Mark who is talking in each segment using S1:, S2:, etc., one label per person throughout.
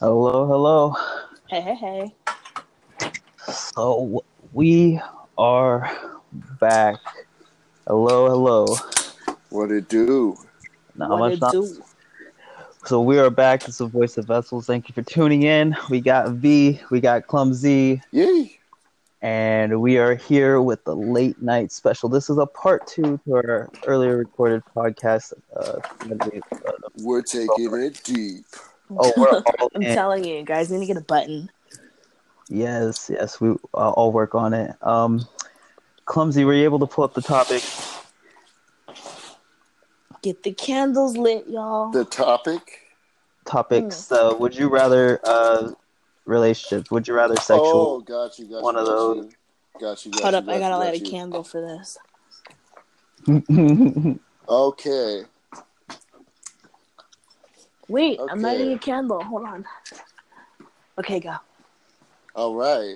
S1: Hello, hello.
S2: Hey, hey, hey.
S1: So we are back. Hello, hello.
S3: What it do?
S1: Not
S2: what
S1: much.
S2: it
S1: Not,
S2: do?
S1: so we are back. It's the voice of vessels. Thank you for tuning in. We got V, we got Clumsy,
S3: Yay!
S1: and we are here with the late night special. This is a part two to our earlier recorded podcast. Uh,
S3: We're taking it deep.
S1: Oh, we're all
S2: I'm
S1: in.
S2: telling you, guys need to get a button.
S1: Yes, yes, we uh, all work on it. Um, Clumsy, were you able to pull up the topic?
S2: Get the candles lit, y'all.
S3: The topic?
S1: Topics. Uh, would you rather uh, relationships? Would you rather sexual?
S3: Oh,
S1: sexual?
S3: got you, got you.
S1: One of
S3: got
S1: those.
S3: You. Got you, got
S2: Hold
S3: you,
S2: up,
S3: got
S2: I gotta
S3: you,
S2: light a candle for this.
S3: Okay.
S2: Wait, I'm lighting a candle. Hold on. Okay, go.
S3: All right.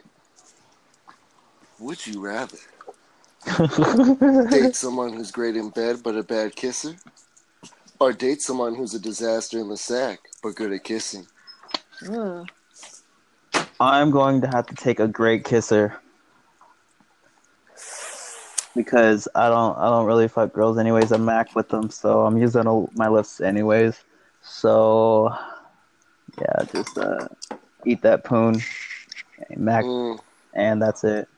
S3: Would you rather date someone who's great in bed but a bad kisser? Or date someone who's a disaster in the sack but good at kissing?
S2: Mm.
S1: I'm going to have to take a great kisser because I don't I don't really fuck girls anyways. I'm Mac with them, so I'm using a, my lips anyways. So yeah, just uh, eat that poon, okay, Mac,
S3: Mm,
S1: and that's it.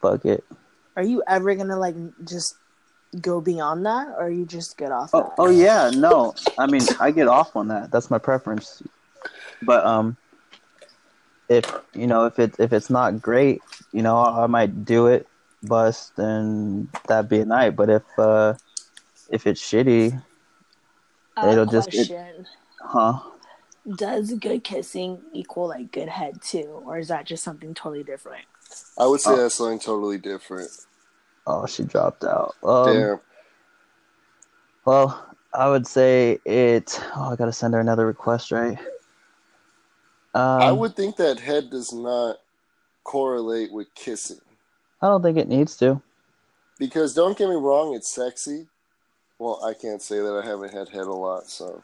S1: Fuck it.
S2: Are you ever gonna like just go beyond that, or you just get off
S1: Oh, oh yeah, no. I mean, I get off on that. That's my preference. But um, if you know, if it if it's not great, you know, I might do it, bust, and that'd be a night. But if uh, if it's shitty,
S2: Uh,
S1: it'll just- it-
S2: question:
S1: huh?
S2: Does good kissing equal like good head too, or is that just something totally different?
S3: I would say
S1: Oh.
S3: that's something totally different.
S1: Oh, she dropped out. Um,
S3: Damn.
S1: Well, I would say it. Oh, I gotta send her another request, right? Um,
S3: I would think that head does not correlate with kissing.
S1: I don't think it needs to.
S3: Because don't get me wrong, it's sexy. Well, I can't say that I haven't had head a lot, so.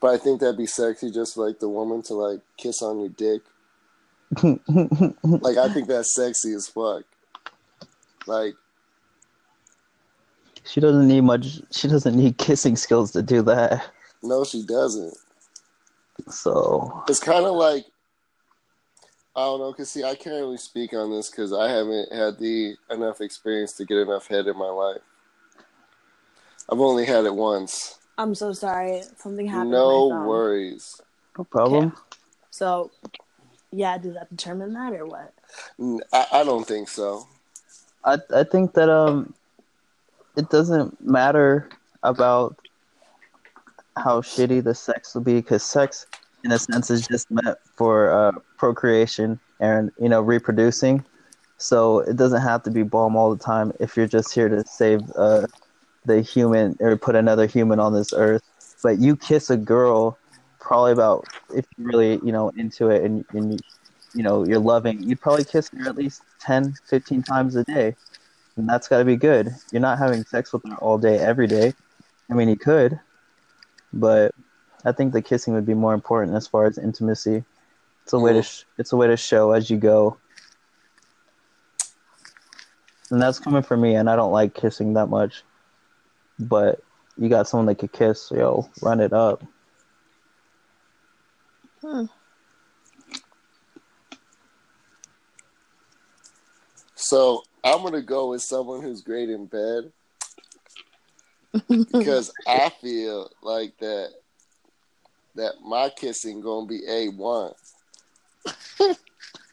S3: But I think that'd be sexy just like the woman to like kiss on your dick. Like I think that's sexy as fuck. Like
S1: She doesn't need much. She doesn't need kissing skills to do that.
S3: no, she doesn't.
S1: So
S3: It's kind of like I don't know, cause see, I can't really speak on this because I haven't had the enough experience to get enough head in my life. I've only had it once.
S2: I'm so sorry. Something happened.
S3: No worries.
S1: no problem.
S2: So, yeah, does that determine that or what?
S3: I don't think so.
S1: I I think that um, it doesn't matter about how shitty the sex will be because sex, in a sense, is just meant for uh, procreation and you know reproducing. So it doesn't have to be bomb all the time if you're just here to save uh, the human or put another human on this earth. But you kiss a girl, probably about if you're really you know into it and and you, know you're loving, you'd probably kiss her at least 10, 15 times a day, and that's got to be good. You're not having sex with her all day every day. I mean, you could, but I think the kissing would be more important as far as intimacy. It's a way to sh- it's a way to show as you go. And that's coming from me, and I don't like kissing that much. But you got someone that could kiss, yo, run it up.
S2: Hmm.
S3: So I'm gonna go with someone who's great in bed because I feel like that that my kissing gonna be a one.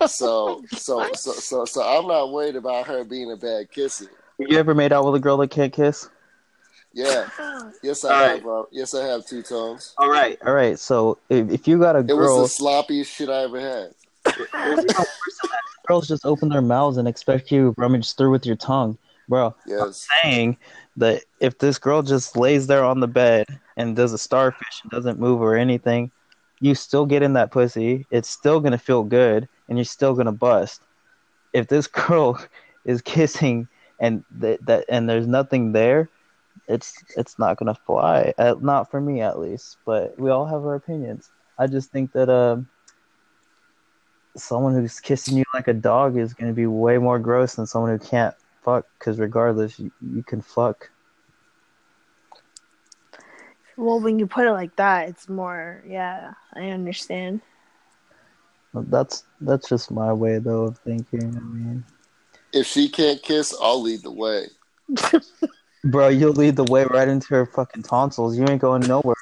S3: So so so so so I'm not worried about her being a bad kisser.
S1: You ever made out with a girl that can't kiss?
S3: Yeah, yes I
S1: All
S3: have.
S1: right.
S3: Bro. Yes I have two tones.
S1: All right, all right. So if, if you got a
S3: It
S1: girl, it
S3: was the sloppiest shit I ever had.
S1: girls just open their mouths and expect you to rummage through with your tongue, bro.
S3: Yes.
S1: saying that if this girl just lays there on the bed and does a starfish and doesn't move or anything, you still get in that pussy. It's still gonna feel good, and you're still gonna bust. If this girl is kissing and that that and there's nothing there, it's it's not gonna fly. Uh, not for me at least. But we all have our opinions. I just think that uh, someone who's kissing you like a dog is going to be way more gross than someone who can't fuck. Because regardless, you, you can fuck.
S2: Well, when you put it like that, it's more. Yeah, I understand.
S1: That's that's just my way though of thinking. I mean,
S3: If she can't kiss, I'll lead the way.
S1: bro, you'll lead the way right into her fucking tonsils. You ain't going nowhere.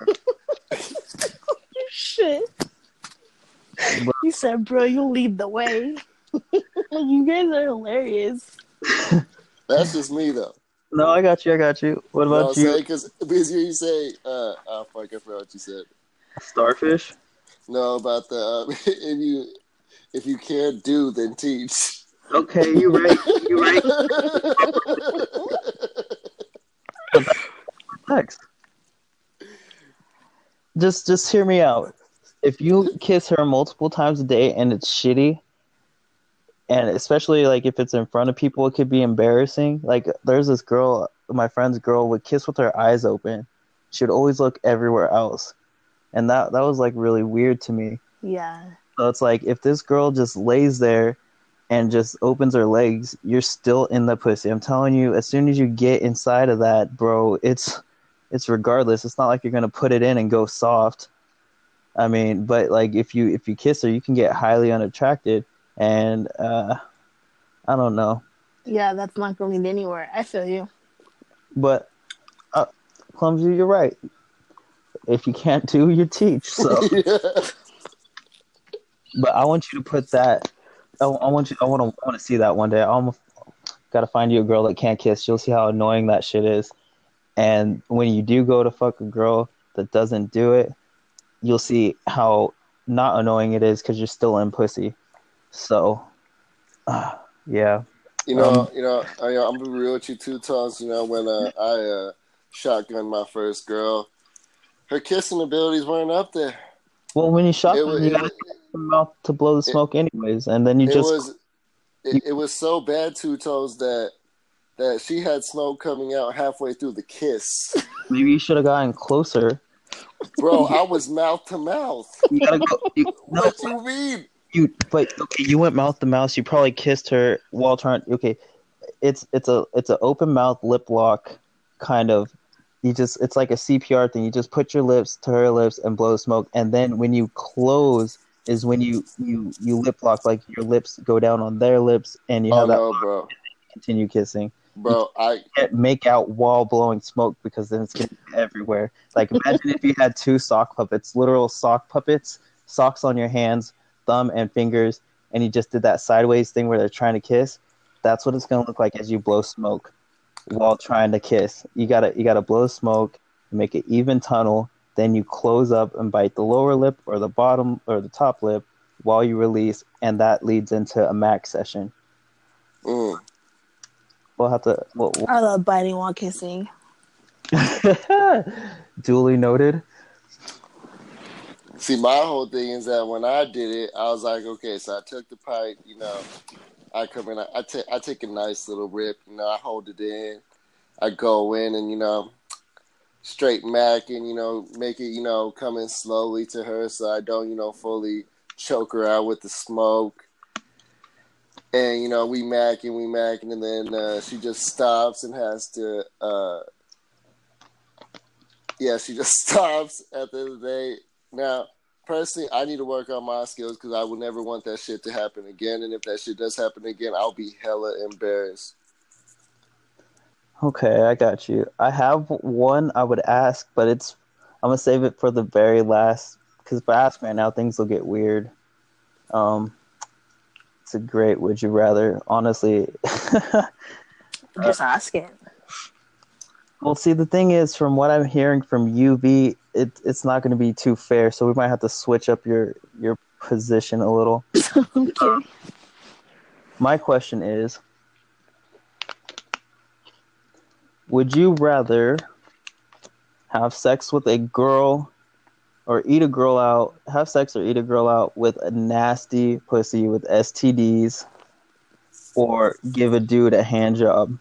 S2: Shit.
S1: Bro.
S2: He said, "Bro, you'll lead the way." you guys are hilarious.
S3: That's just me though.
S1: No, I got you. I got you. What
S3: You know what
S1: about you?
S3: saying? Because because you say, uh, oh fuck, I forgot what you said.
S1: Starfish.
S3: No, about the uh, if you if you can't do, then teach.
S1: Okay, you're right. You're right. Next. Just just hear me out. If you kiss her multiple times a day and it's shitty, and especially like if it's in front of people, it could be embarrassing. Like there's this girl, my friend's girl would kiss with her eyes open. She would always look everywhere else. And that that was like really weird to me.
S2: Yeah.
S1: So it's like if this girl just lays there and just opens her legs, you're still in the pussy. I'm telling you, as soon as you get inside of that, bro, it's it's regardless. It's not like you're gonna put it in and go soft. I mean, but like if you if you kiss her, you can get highly unattracted, and uh, I don't know.
S2: Yeah, that's not going to lead anywhere. I feel you.
S1: But uh, clumsy, you're right. If you can't do, you teach. So. But I want you to put that. I, I want you. I want to. I want to see that one day. I almost got to find you a girl that can't kiss. You'll see how annoying that shit is. And when you do go to fuck a girl that doesn't do it, you'll see how not annoying it is because you're still in pussy. So, uh, yeah.
S3: You know,
S1: Um,
S3: you know, I, I'm gonna be real with you two times. You know, when uh, I uh, shotgunned my first girl, her kissing abilities weren't up there.
S1: Well, when you shot
S3: It
S1: you
S3: it,
S1: got
S3: was-
S1: to mouth to blow the smoke anyways, and then you
S3: it
S1: just
S3: was, it, it was so bad, two toes that that she had smoke coming out halfway through the kiss.
S1: maybe you should have gotten closer.
S3: Bro, I was mouth to mouth.
S1: You gotta go. You, no,
S3: What you mean?
S1: You but okay, you went mouth to mouth. You probably kissed her while trying. Okay, it's it's a it's an open mouth lip lock kind of. You just it's like a CPR thing. You just put your lips to her lips and blow smoke, and then when you close is when you you you lip lock like your lips go down on their lips and you
S3: Oh
S1: have that
S3: no, bro,
S1: continue kissing.
S3: bro. I
S1: Can't make out while blowing smoke because then it's gonna everywhere. Like imagine if you had two sock puppets, literal sock puppets, socks on your hands, thumb and fingers, and you just did that sideways thing where they're trying to kiss. That's what it's gonna look like as you blow smoke while trying to kiss. You gotta you gotta blow smoke, make an even tunnel, then you close up and bite the lower lip or the bottom or the top lip while you release, and that leads into a max session.
S3: mm.
S1: We'll have to. We'll,
S2: I love biting while kissing.
S1: we'll- duly noted.
S3: see. My whole thing is that when I did it, I was like, okay, so I took the pipe, you know, I come in, I, I take I take a nice little rip, you know, I hold it in, I go in, and you know, straight mac, and you know, make it, you know, coming slowly to her, so I don't, you know, fully choke her out with the smoke. And you know, we mac and we mac, and then uh, she just stops and has to. Uh, yeah, she just stops at the end of the day. Now, personally, I need to work on my skills because I would never want that shit to happen again. And if that shit does happen again, I'll be hella embarrassed.
S1: Okay, I got you. I have one I would ask, but it's I'm gonna save it for the very last because if I ask right now, things will get weird. Um, it's a great would you rather, honestly.
S2: Just asking.
S1: well, see, the thing is, from what I'm hearing from UV, it it's not going to be too fair, so we might have to switch up your your position a little.
S2: okay.
S1: My question is Would you rather have sex with a girl or eat a girl out, have sex or eat a girl out with a nasty pussy with STDs or give a dude a hand job?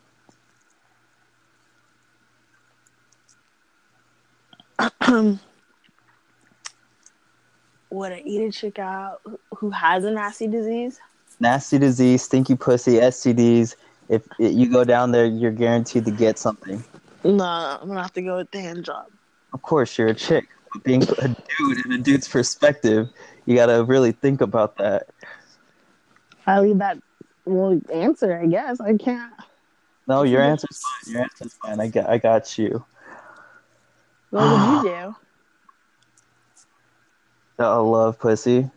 S2: would I eat a chick out who- who has a nasty disease?
S1: Nasty disease, stinky pussy, STDs. If it, you go down there, you're guaranteed to get something.
S2: No, I'm gonna have to go with the hand job.
S1: Of course, you're a chick. Being a dude in a dude's perspective, you gotta really think about that.
S2: I leave that well answer. I guess I can't.
S1: No, your answer's fine. Your answer's fine. I got, I got you.
S2: What would you do?
S1: I love pussy,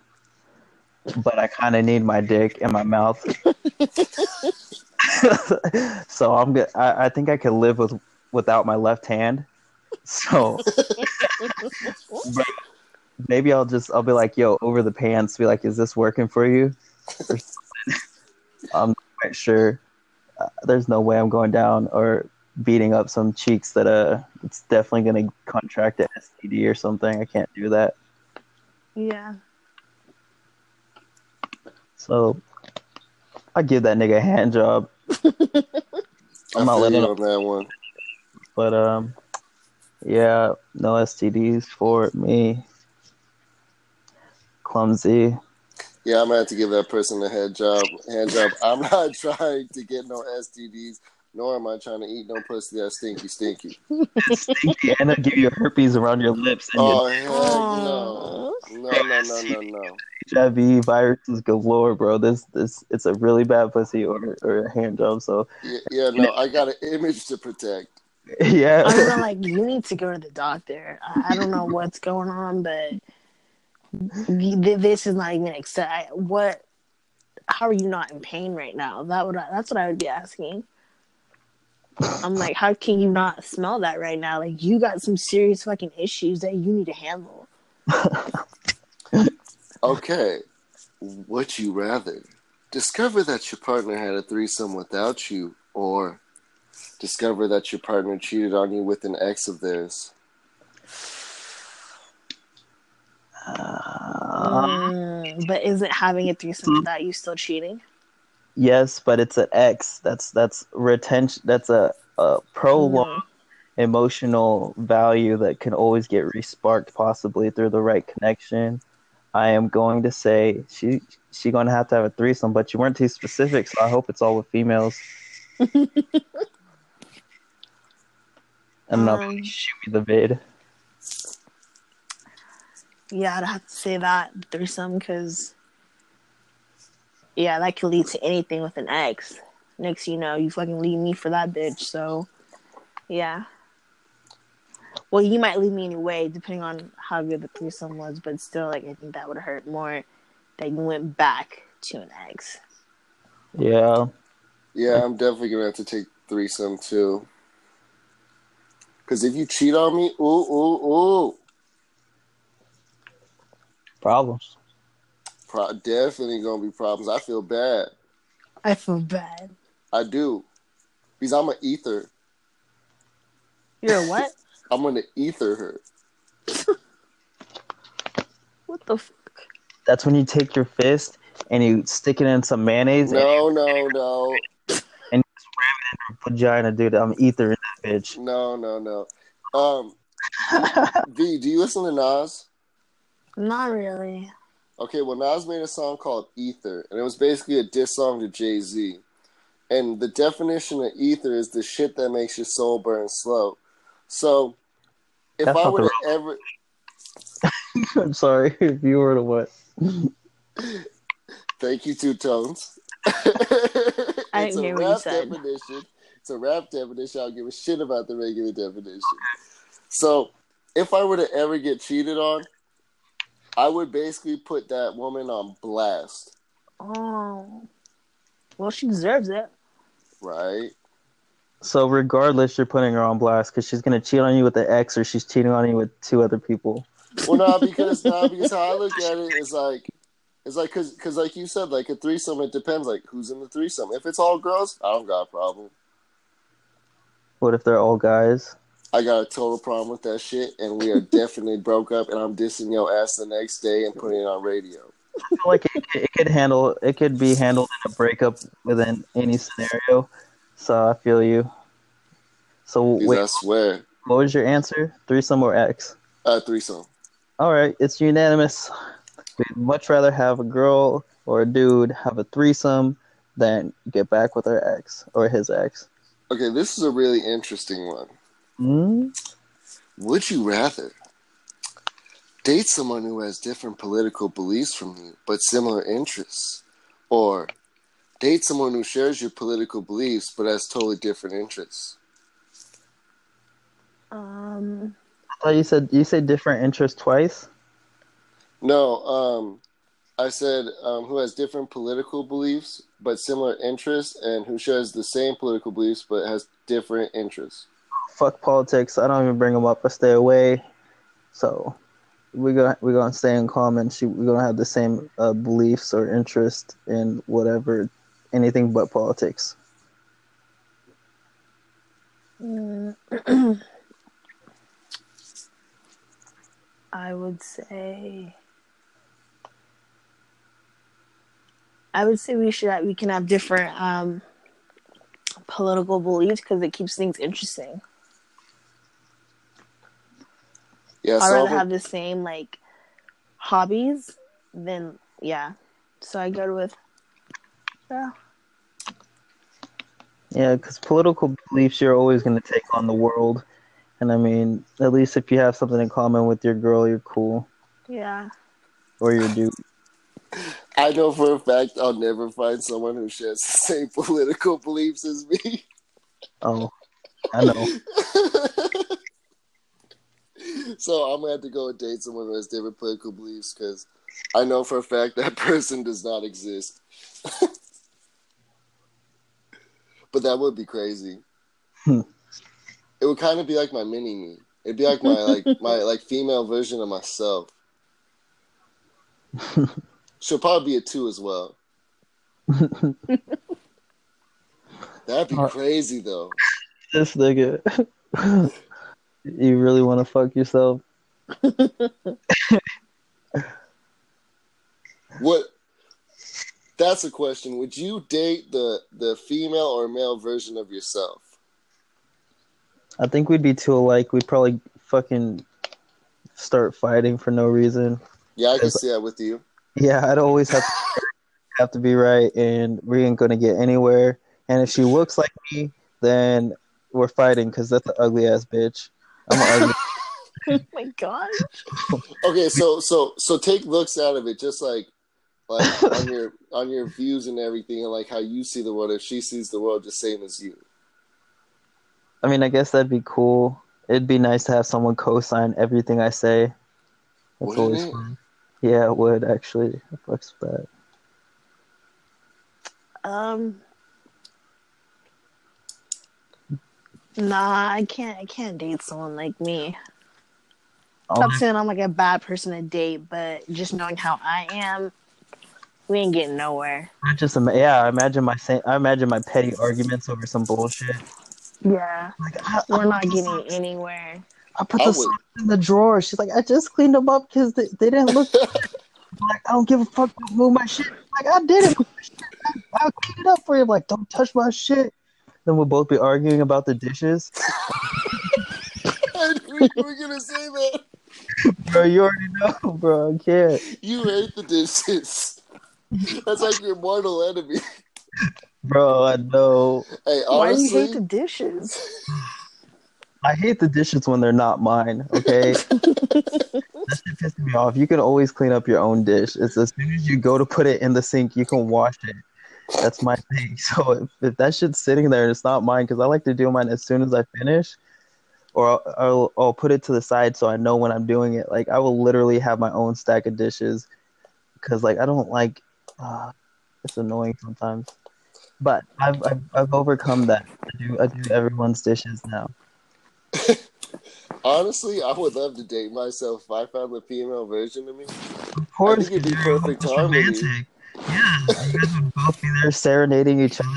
S1: but I kind of need my dick in my mouth. so I'm good. I, I think I could live with without my left hand. So maybe I'll just I'll be like, yo, over the pants. Be like, is this working for you? I'm not quite sure. Uh, there's no way I'm going down or beating up some cheeks that uh it's definitely gonna contract an STD or something. I can't do that.
S2: Yeah.
S1: So I give that nigga a hand job, I'm not letting
S3: on that one.
S1: but um, yeah, no STDs for me. Clumsy.
S3: Yeah, I'm gonna have to give that person a head job. Hand job. I'm not trying to get no STDs, nor am I trying to eat no pussy that's stinky, stinky.
S1: Stinky, and they'll give you herpes around your lips and
S3: Oh
S1: your
S3: heck no, no, no, no, no, no.
S1: HIV viruses galore, bro. This this it's a really bad pussy or or a hand job. So
S3: Yeah, yeah, no. I got an image to protect.
S1: yeah,
S2: I'm like you need to go to the doctor. I, I don't know what's going on, but this is not even accept. What? How are you not in pain right now? That would that's what I would be asking. I'm like, how can you not smell that right now? Like you got some serious fucking issues that you need to handle.
S3: Okay, would you rather discover that your partner had a threesome without you, or discover that your partner cheated on you with an ex of theirs?
S1: Uh,
S2: Mm, but isn't having a threesome without you still cheating?
S1: Yes, but it's an X. That's that's retention. That's a a prolonged emotional value that can always get resparked, possibly through the right connection. I am going to say she she gonna have to have a threesome, but you weren't too specific, so I hope it's all with females. I don't know.
S2: Um,
S1: shoot me the vid.
S2: Yeah, I'd have to say that threesome because, yeah, that could lead to anything with an ex. Next, you know, you fucking leave me for that bitch. So, yeah. Well, you might leave me anyway, depending on how good the threesome was. But still, like, I think that would hurt more that you went back to an ex.
S1: Yeah,
S3: Yeah, I'm definitely gonna have to take threesome too. Because if you cheat on me, ooh, ooh, ooh,
S1: problems.
S3: Pro- definitely gonna be problems. I feel bad.
S2: I feel bad.
S3: I do, because I'm an ether.
S2: You're a what?
S3: I'm gonna ether her.
S2: what the fuck?
S1: That's when you take your fist and you stick it in some mayonnaise and
S3: No, no, no,
S1: vagina, dude. I'm ether in that bitch.
S3: no, no, no. Um, V, do you listen to Nas?
S2: Not really.
S3: Okay, well, Nas made a song called Ether, and it was basically a diss song to Jay Z. And the definition of ether is the shit that makes your soul burn slow. So, if
S1: That's
S3: I were to ever,
S1: I'm sorry if you were to what.
S3: thank you, Two Tones.
S2: I
S3: it's
S2: didn't
S3: a
S2: hear what you
S3: rap
S2: said.
S3: definition. It's a rap definition. I don't give a shit about the regular definition. So, if I were to ever get cheated on, I would basically put that woman on blast,
S2: Oh. Well, she deserves it.
S3: right?
S1: So regardless, you're putting her on blast because she's gonna cheat on you with the ex, or she's cheating on you with two other people.
S3: Well, no, because no, because how I look at it is like, it's like because because like you said, like a threesome, it depends like who's in the threesome. If it's all girls, I don't got a problem.
S1: What if they're all guys?
S3: I got a total problem with that shit, and we are definitely broke up, and I'm dissing your ass the next day and putting it on radio.
S1: I feel like it, it could handle. It could be handled in a breakup within any scenario. So I feel you. So wait,
S3: I swear,
S1: what was your answer? Threesome or X?
S3: uh, threesome.
S1: All right, it's unanimous. We'd much rather have a girl or a dude have a threesome than get back with her ex or his ex.
S3: Okay, this is a really interesting one.
S1: Hmm?
S3: Would you rather date someone who has different political beliefs from you but similar interests, or date someone who shares your political beliefs but has totally different interests?
S2: Um,
S1: I thought you said you said different interests twice.
S3: No, um, I said um, who has different political beliefs but similar interests, and who shares the same political beliefs but has different interests.
S1: Fuck politics. I don't even bring them up. I stay away. So we're gonna we're gonna stay in common. She, we're gonna have the same uh, beliefs or interest in whatever, anything but politics.
S2: mm, I would say. I would say we should we can have different um, political beliefs because it keeps things interesting.
S3: Yeah,
S2: I'd
S3: so
S2: rather
S3: I would-
S2: have the same like hobbies than yeah. So I go with yeah.
S1: Yeah, because political beliefs, you're always gonna take on the world, and I mean, at least if you have something in common with your girl, you're cool,
S2: Yeah.
S1: or your dude.
S3: I know for a fact I'll never find someone who shares the same political beliefs as me.
S1: Oh, I know.
S3: so I'm gonna have to go and date someone who has different political beliefs because I know for a fact that person does not exist. but that would be crazy.
S1: Hmm.
S3: it would kind of be like my mini me. It'd be like my like my like female version of myself. She'll probably be a two as well. That'd be crazy though.
S1: this nigga. You really want to fuck yourself?
S3: What? That's a question. Would you date the the female or male version of yourself?
S1: I think we'd be too alike. We'd probably fucking start fighting for no reason.
S3: Yeah, I can see that with you.
S1: Yeah, I'd always have to, have to be right, and we ain't gonna get anywhere. And if she looks like me, then we're fighting because that's an ugly ass bitch. I'm an ugly.
S2: oh my gosh.
S3: Okay, so so so take looks out of it, just like like on your on your views and everything, and like how you see the world. If she sees the world the same as you,
S1: I mean, I guess that'd be cool. It'd be nice to have someone co-sign everything I say. That's
S3: Wouldn't
S1: always
S3: it?
S1: fun. Yeah, it would actually. I fucks with that.
S2: Um Nah, I can't I can't date someone like me.
S1: I'll
S2: Not saying I'm like a bad person to date, but just knowing how I am, we ain't getting nowhere.
S1: I just ima- yeah, I imagine my sa- I imagine my petty arguments over some bullshit.
S2: Yeah.
S1: Like I,
S2: We're
S1: I
S2: not getting
S1: socks-
S2: anywhere.
S1: I put
S3: I
S1: the
S3: would-
S1: socks in the drawer. She's like, I just cleaned them up because they, they didn't look. I'm like I don't give a fuck. Don't move my shit. Like I did it. I, I'll clean it up for you. I'm like don't touch my shit. Then we'll both be arguing about the dishes.
S3: I knew you were gonna say that.
S1: Bro, you already know, bro. I can't.
S3: You hate the dishes. That's like your mortal enemy.
S1: Bro, I know.
S3: Hey, honestly,
S2: Why do you hate the dishes?
S1: I hate the dishes when they're not mine. Okay, that shit pisses me off. You can always clean up your own dish. It's as soon as you go to put it in the sink, you can wash it. That's my thing. So if, if that shit's sitting there it's not mine, because I like to do mine as soon as I finish, or I'll, I'll I'll put it to the side so I know when I'm doing it. Like I will literally have my own stack of dishes, because like I don't like. Uh, it's annoying sometimes, but I've, I've I've overcome that. I do I do everyone's dishes now.
S3: honestly, I would love to date myself if I found the female version of me.
S1: Of course,
S3: think it'd be perfect harmony.
S1: romantic. Yeah, you guys would both be there serenading each other.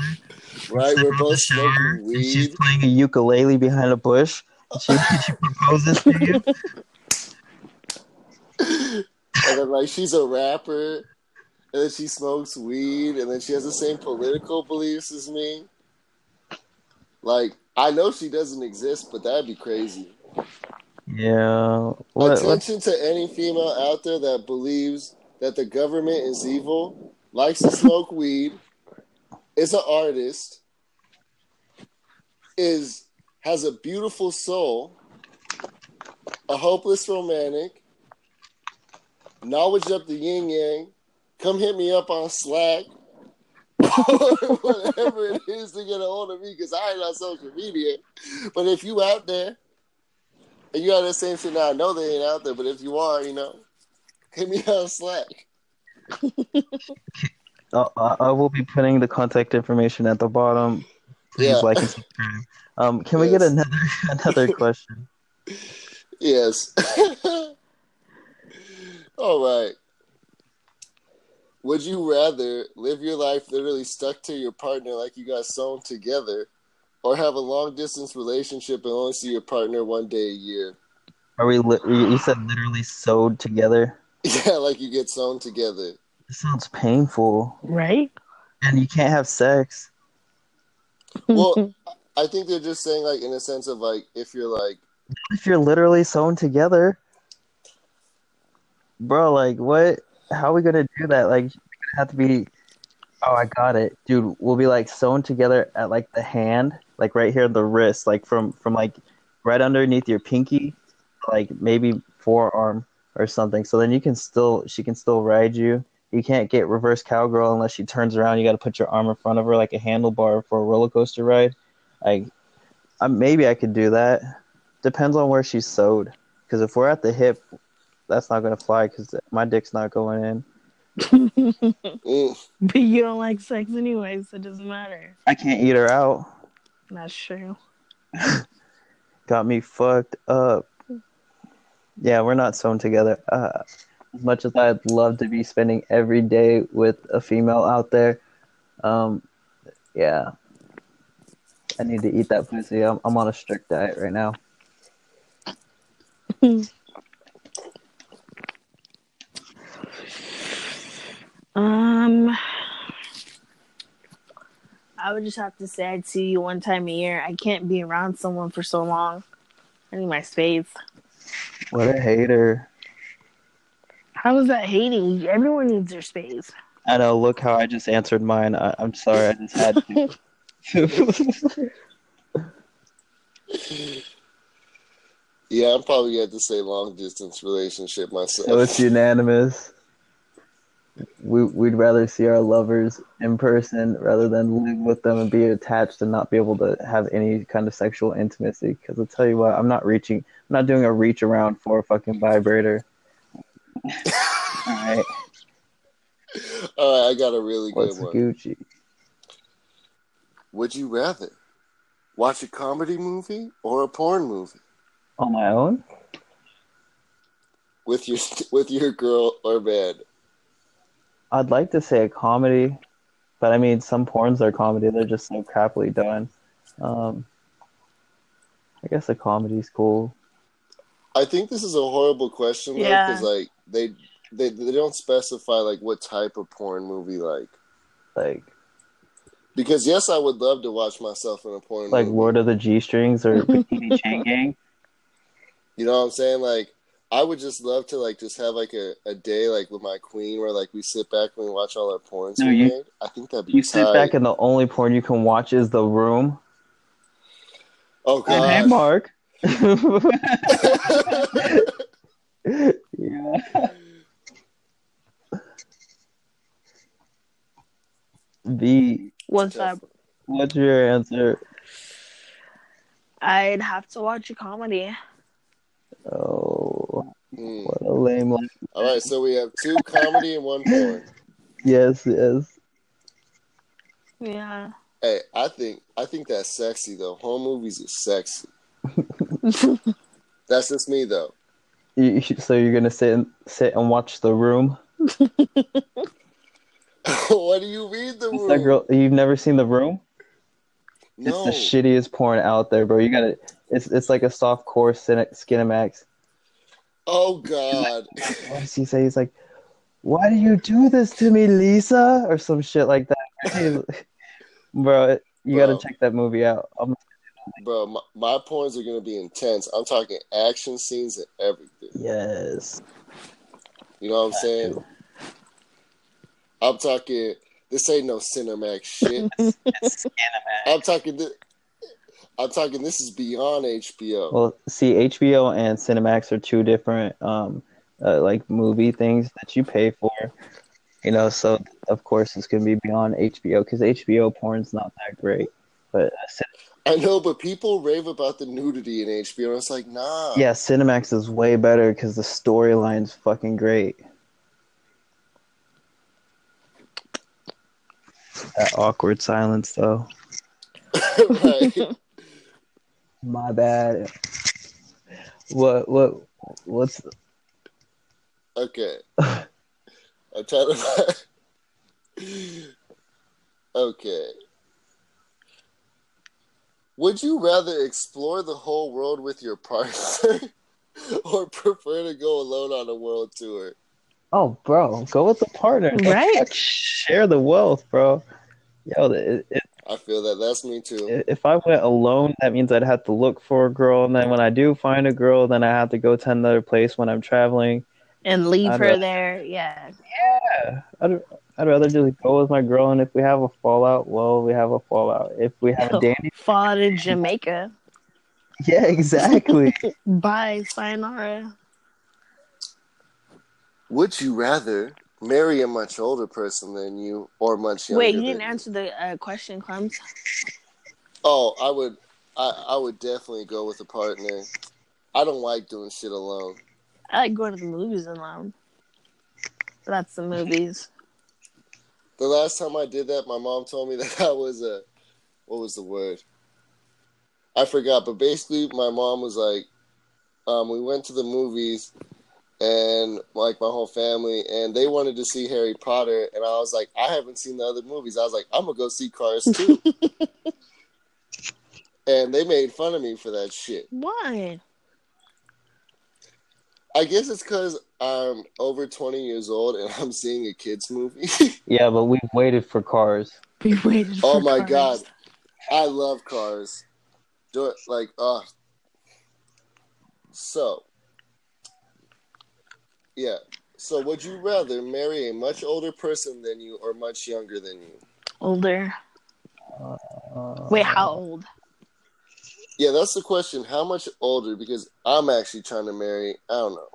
S3: Right? We're
S1: out the
S3: both
S1: shower,
S3: smoking
S1: and She's playing a ukulele behind a bush. She, she proposes to you.
S3: and then like she's a rapper, and then she smokes weed, and then she has the same political beliefs as me. Like I know she doesn't exist, but that'd be crazy.
S1: Yeah. What, what,
S3: Attention to any female out there that believes that the government is evil, likes to smoke weed, is an artist, is has a beautiful soul, a hopeless romantic, knowledge of the yin yang. Come hit me up on Slack. whatever it is to get a hold of me because I ain't on social media. But if you out there and you got the same shit now, I know they ain't out there, but if you are, you know, hit me on Slack.
S1: Uh, I I will be putting the contact information at the bottom. Please
S3: Yeah.
S1: like and subscribe. Um, can we get another another question?
S3: Yes. All right. Would you rather live your life literally stuck to your partner like you got sewn together, or have a long distance relationship and only see your partner one day a year?
S1: Are we? Li- you said literally sewed together.
S3: Yeah, like you get sewn together.
S1: This sounds painful,
S2: Right?
S1: and you can't have sex.
S3: Well, I think they're just saying like in a sense of like if you're like
S1: If you're literally sewn together, bro, like what? How are we gonna do that? Like, you're have to be. Oh, I got it, dude. We'll be like sewn together at like the hand, like right here, the wrist, like from from like right underneath your pinky, like maybe forearm or something. So then you can still, she can still ride you. You can't get reverse cowgirl unless she turns around. You got to put your arm in front of her like a handlebar for a roller coaster ride. Like, I, maybe I could do that. Depends on where she's sewed. Because if we're at the hip, that's not gonna fly. Because my dick's not going in.
S2: but you don't like sex anyway, so it doesn't matter.
S1: I can't eat her out.
S2: That's true.
S1: Got me fucked up. Yeah, we're not sewn together. Uh, as much as I'd love to be spending every day with a female out there, um, yeah, I need to eat that pussy. I'm, I'm on a strict diet right now.
S2: Um, I would just have to say I'd see you one time a year. I can't be around someone for so long. I need my space.
S1: What a hater.
S2: How is that hating? Everyone needs their space.
S1: I know. Look how I just answered mine. I, I'm sorry. I just had to.
S3: yeah, I'm probably gonna have to say long distance relationship myself.
S1: So it's unanimous. We we'd rather see our lovers in person rather than live with them and be attached and not be able to have any kind of sexual intimacy. Because I'll tell you what, I'm not reaching. I'm not doing a reach around for a fucking vibrator. All right,
S3: All right, I got a really good
S1: what's
S3: one.
S1: Gucci?
S3: Would you rather watch a comedy movie or a porn movie
S1: On my own?
S3: with your with your girl or man?
S1: I'd like to say a comedy, but I mean, some porns are comedy. They're just so crappily done. Um, I guess a comedy's cool.
S3: I think this is a horrible question though,
S2: Yeah.
S3: because like they they they don't specify like what type of porn movie like.
S1: Like
S3: Because yes, I would love to watch myself in a porn
S1: like
S3: movie.
S1: Lord of the G Strings or Bikini Chain Gang.
S3: You know what I'm saying? Like I would just love to like just have like a, a day like with my queen where like we sit back and we watch all our porns
S1: No,
S3: we
S1: you-
S3: made. I think that'd be
S1: You sit back and the only porn you can watch is The Room.
S3: Oh
S1: And hey. Mark. yeah. V,
S2: What's
S3: Tough.
S2: up?
S1: what's your answer?
S2: I'd have to watch a comedy.
S3: Hmm.
S1: Oh, what a lame life.
S3: All right, so we have two comedy and one porn.
S1: Yes, yes.
S2: Yeah.
S3: Hey, I think I think that's sexy though. Home movies are sexy. That's just me though.
S1: You, you- so you're gonna sit and sit and watch The Room?
S3: what do you mean the room?
S1: that girl. You've never seen The Room?
S3: No.
S1: It's the shittiest porn out there, bro. You gotta. It's it's like a soft core Skinamax.
S3: Oh God.
S1: What does he say? He's like, "Why do you do this to me, Lisa?" or some shit like that. bro, you
S3: Bro.
S1: gotta check that movie out. I'm,
S3: Bro, my, my porns are gonna be intense. I'm talking action scenes and everything.
S1: yes.
S3: You know what I'm saying? I'm talking. This ain't no Cinemax shit.
S1: It's
S3: I'm talking. Th- I'm talking. This is beyond HBO.
S1: Well, see, HBO and Cinemax are two different, um, uh, like movie things that you pay for. You know, so of course it's gonna be beyond HBO because HBO porn's not that great. But uh,
S3: I know, but people rave about the nudity in HBO, and it's like, nah.
S1: yeah, Cinemax is way better because the storyline's fucking great. That awkward silence, though.
S3: right.
S1: My bad. What? What? What's?
S3: Okay. I'm trying to. okay. Would you rather explore the whole world with your partner or prefer to go alone on a world tour?
S1: Oh, bro, go with the partner.
S2: Right.
S1: Share the wealth, bro. Yo, it, it,
S3: I feel that that's me too.
S1: if I went alone, that means I'd have to look for a girl, and then when I do find a girl, then I have to go to another place when I'm traveling.
S2: And leave
S1: I'd
S2: her
S1: rather-
S2: there. Yeah.
S1: Yeah, I'd, I'd rather just go with my girl, and if we have a fallout, well, we have a fallout. If we have a dandy,
S2: Fall to Jamaica.
S1: yeah, exactly.
S2: Bye, sayonara.
S3: Would you rather marry a much older person than you or much younger?
S2: Wait, you didn't answer the uh, question, Clems.
S3: Oh, I would. I, I would definitely go with a partner. I don't like doing shit alone.
S2: I like going to the movies alone. That's the movies.
S3: The last time I did that, my mom told me that that was a what was the word? I forgot, but basically, my mom was like, um, we went to the movies, and like my whole family, and they wanted to see Harry Potter, and I was like, I haven't seen the other movies. I was like, I'm gonna go see Cars 2, and they made fun of me for that shit.
S2: Why?
S3: I guess it's because I'm over 20 years old and I'm seeing a kids movie.
S1: yeah, but we've waited for cars.
S2: We waited.
S3: Oh my
S2: cars.
S3: God. I love cars. Do it like uh so yeah. So would you rather marry a much older person than you or much younger than you?
S2: Older.
S1: Uh,
S2: Wait, how old?
S3: Yeah, that's the question. How much older? Because I'm actually trying to marry. I don't know.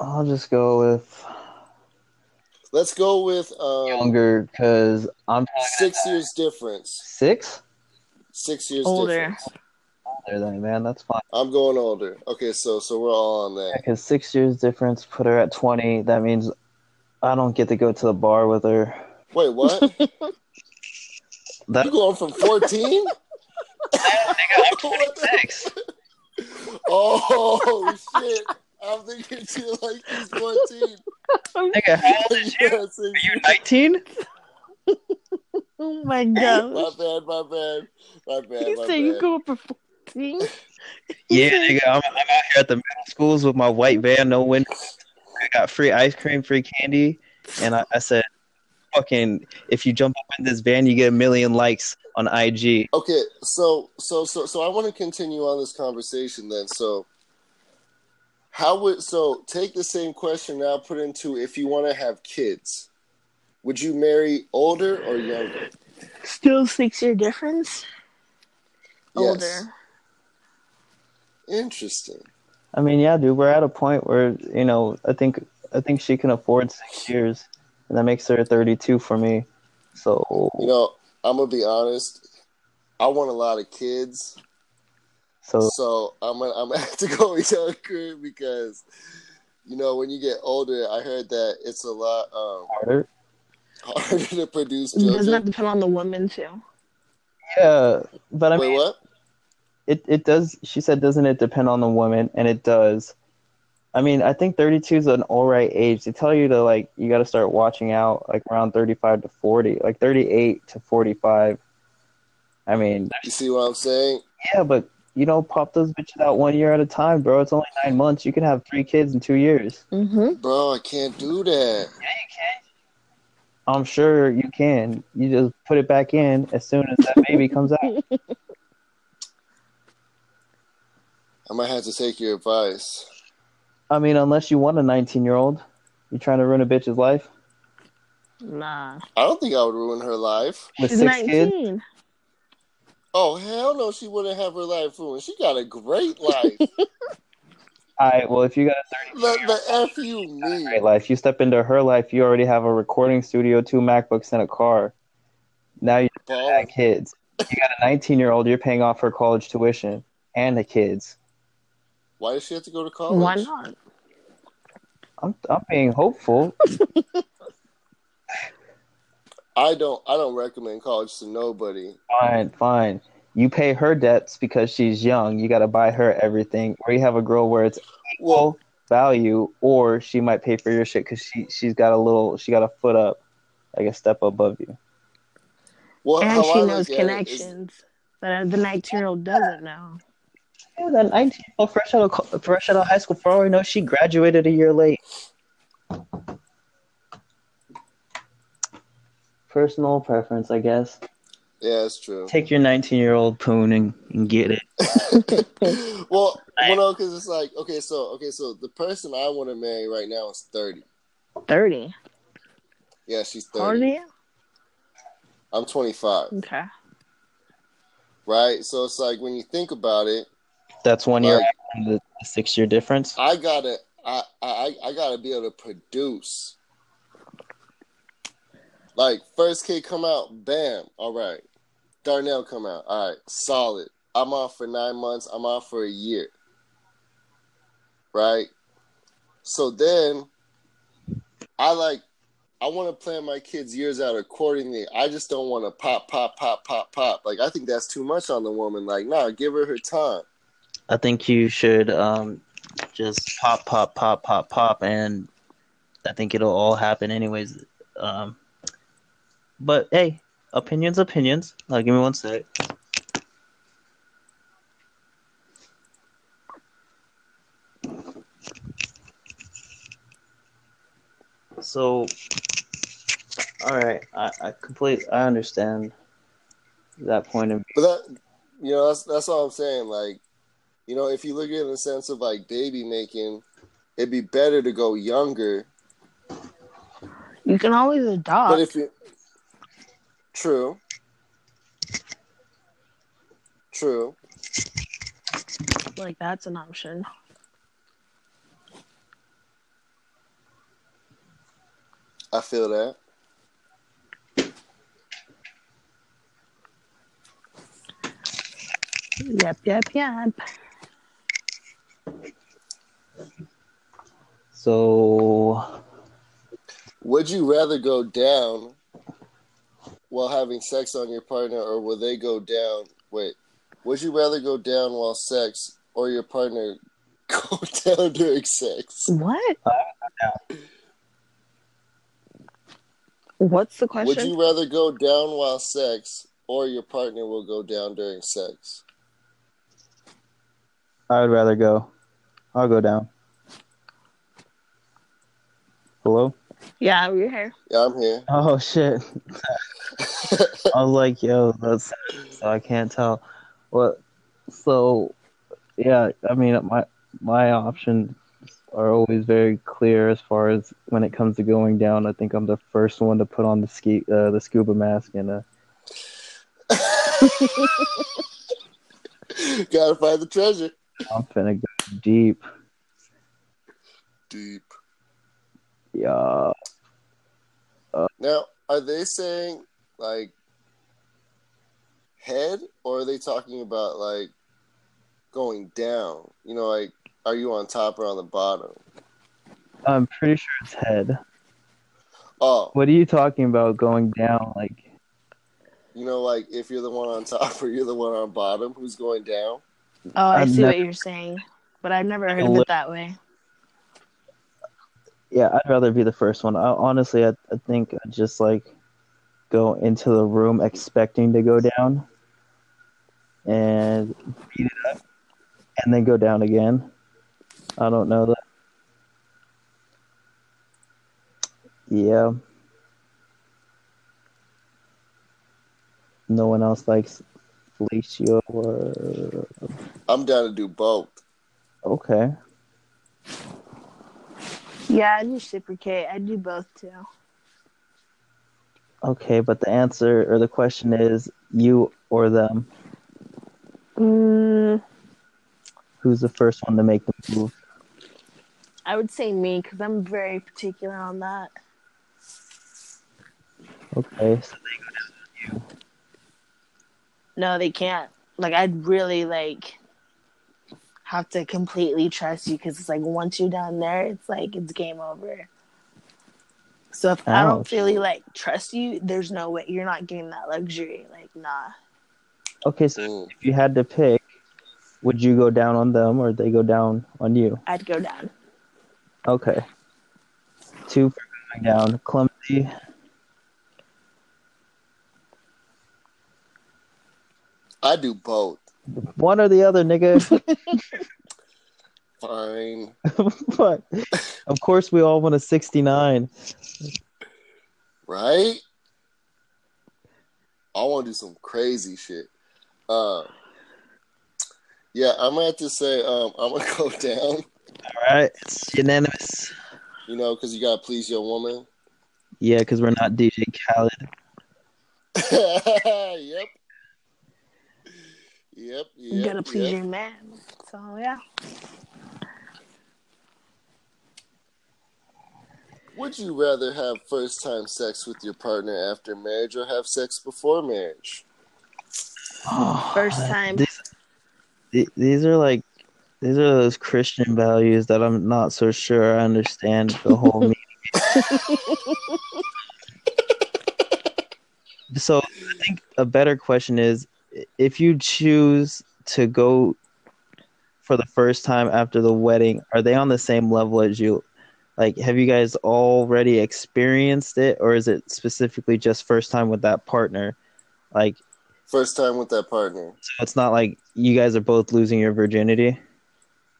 S1: I'll just go with
S3: Let's go with um,
S1: younger because I'm
S3: six years difference.
S1: six
S3: Six years
S2: Older.
S3: difference.
S1: Older than man. That's fine.
S3: I'm going older. Okay, so so we're all on that.
S1: Because six years difference, put her at 20. That means I don't get to go to the bar with her.
S3: Wait, what?
S1: That
S3: you going from 14?
S1: I'm 26.
S3: Oh shit! I'm thinking you like he's 14.
S1: Nigga, how old is you? Are you 19?
S2: Oh my god!
S3: My
S2: gosh.
S3: bad, my bad, my bad,
S2: You
S3: my
S2: say you
S3: bad.
S2: go for 14?
S1: Yeah, nigga, I'm, I'm out here at the middle schools with my white van, no windows. I got free ice cream, free candy, and I, I said, "Fucking, if you jump up in this van, you get a million likes on IG."
S3: Okay, so so so so I want to continue on this conversation then. So how would so take the same question now put into if you want to have kids, would you marry older or younger?
S2: Still six year difference?
S3: Yes.
S2: Older.
S3: Interesting.
S1: I mean, yeah, dude, we're at a point where you know, I think I think she can afford six years, and that makes her 32 for me. So,
S3: You know, I'm gonna be honest. I want a lot of kids,
S1: so
S3: so I'm gonna I'm gonna have to go younger because you know when you get older, I heard that it's a lot um,
S1: harder.
S3: harder to produce
S2: Doesn't that depend on the woman too?
S1: Yeah, but I
S3: Wait,
S1: mean,
S3: what?
S1: It it does. She said, doesn't it depend on the woman? And it does. I mean, I think 32 is an all right age. They tell you to like you got to start watching out like around 35 to 40, like 38 to 45. I mean,
S3: You see what I'm saying?
S1: yeah, but you know, pop those bitches out one year at a time, bro. It's only nine months. You can have three kids in two years.
S2: Mm-hmm.
S3: Bro, I can't do that.
S1: Yeah, you can. I'm sure you can. You just put it back in as soon as that baby comes out.
S3: I might have to take your advice.
S1: I mean, unless you want a 19 year old, you trying to ruin a bitch's life.
S2: Nah.
S3: I don't think I would ruin her life.
S1: With
S2: She's
S1: six kids?
S2: 19.
S3: Oh hell no, she wouldn't have her life ruined. She got a great life.
S1: All right. Well, if you got a
S3: the, the f you mean?
S1: great life, you step into her life. You already have a recording studio, two MacBooks, and a car. Now you
S3: Ball.
S1: got kids. You got a 19 year old. You're paying off her college tuition and the kids.
S3: Why does she have to go to college?
S2: Why not?
S1: I'm I'm being hopeful.
S3: I don't. I don't recommend college to nobody.
S1: Fine, fine. You pay her debts because she's young. You got to buy her everything. Or you have a girl where it's
S3: Well,
S1: value, or she might pay for your shit because she she's got a little, she got a foot up, like a step above you.
S3: well,
S2: and she
S3: I
S2: knows
S3: at it is-
S2: connections that the 19 year old doesn't know.
S1: Yeah, that 19 year old fresh out of fresh out of high school. For all we know, she graduated a year late. Personal preference, I guess.
S3: yeah, it's true.
S1: Take your 19 year old poon and, and get it.
S3: well, well, no, because it's like okay, so okay, so the person I want to marry right now is thirty.
S2: 30.
S3: Yeah, she's
S2: How old are
S3: thirty.
S2: you?
S3: I'm 25,
S2: Okay.
S3: right? So it's like when you think about it,
S1: That's one year
S3: Like-
S1: the, six year difference.
S3: I gotta, I, I, I gotta be able to produce. Like first kid come out, bam, all right. Darnell come out, all right, solid. I'm off for nine months. I'm off for a year, right? So then, I like, I want to plan my kids' years out accordingly. I just don't want to pop, pop, pop, pop, pop. Like I think that's too much on the woman. Like, nah, give her her time.
S1: I think you should um, just pop, pop, pop, pop, pop, and I think it'll all happen anyways. Um, but hey, opinions, opinions. Uh, give me one sec. So, all right, I, I complete. I understand that point of view.
S3: But that, you know, that's that's all I'm saying. Like, you know, if you look at it in the sense of like baby making, it'd be better to go younger.
S2: You can always adopt.
S3: But if you, true, true.
S2: like, that's an option.
S3: I feel that.
S2: Yep, yep, yep.
S1: So,
S3: Would you rather go down while having sex on your partner, or will they go down? Wait, would you rather go down while sex, or your partner go down during sex?
S2: What? What's the question?
S3: Would you rather go down while sex, or your partner will go down during sex?
S1: I would rather go. I'll go down. Hello?
S2: Yeah, we're here.
S3: Yeah, I'm here.
S1: Oh shit! I was like, yo, that's so I can't tell. What? So, yeah, I mean, my my options are always very clear as far as when it comes to going down. I think I'm the first one to put on the ski, uh, the scuba mask, and uh,
S3: Gotta find the treasure.
S1: I'm finna go deep.
S3: Deep.
S1: Yeah,
S3: Now, are they saying like head, or are they talking about like going down? You know, like are you on top or on the bottom?
S1: I'm pretty sure it's head.
S3: Oh,
S1: What are you talking about going down? Like,
S3: you know, like if you're the one on top or you're the one on bottom, who's going down?
S2: Oh, I
S1: I've
S2: see
S1: never-
S2: what you're saying, but I've never heard of it that way.
S1: yeah, I'd rather be the first one. I, honestly, I, I think I just like go into the room expecting to go down and beat it up and then go down again. I don't know that. Yeah. No one else likes fellatio or
S3: I'm down to do both.
S1: Okay.
S2: Yeah, I reciprocate. I do both too.
S1: Okay, but the answer or the question is you or them.
S2: Mm,
S1: Who's the first one to make the move?
S2: I would say me because I'm very particular on that.
S1: Okay, so they go down on you.
S2: No, they can't. Like, I'd really like have to completely trust you because it's like once you're down there, it's like it's game over. So if I don't
S1: oh,
S2: really like trust you, there's no way you're not getting that luxury. Like, nah.
S1: Okay, so if you had to pick, would you go down on them or they go down on you?
S2: I'd go down.
S1: Okay. Two for going down. Clumsy.
S3: I do both.
S1: One or the other, nigga.
S3: Fine.
S1: but of course, we all want a 69.
S3: Right? I want to do some crazy shit. Um, yeah, I'm gonna have to say um, I'm gonna go down.
S1: All right, it's unanimous.
S3: You know, because you gotta please your woman.
S1: Yeah, because we're not DJ Khaled.
S3: yep. Yep.
S2: You gotta please
S3: yep.
S2: your man. So yeah.
S3: Would you rather have first time sex with your partner after marriage or have sex before marriage?
S2: Ah, first time.
S1: These, these are like, these are those Christian values that I'm not so sure I understand the whole meaning. so I think a better question is if you choose to go for the first time after the wedding, are they on the same level as you? Like, have you guys already experienced it, or is it specifically just first time with that partner? Like,
S3: First time with that partner?
S1: so it's not like you guys are both losing your virginity.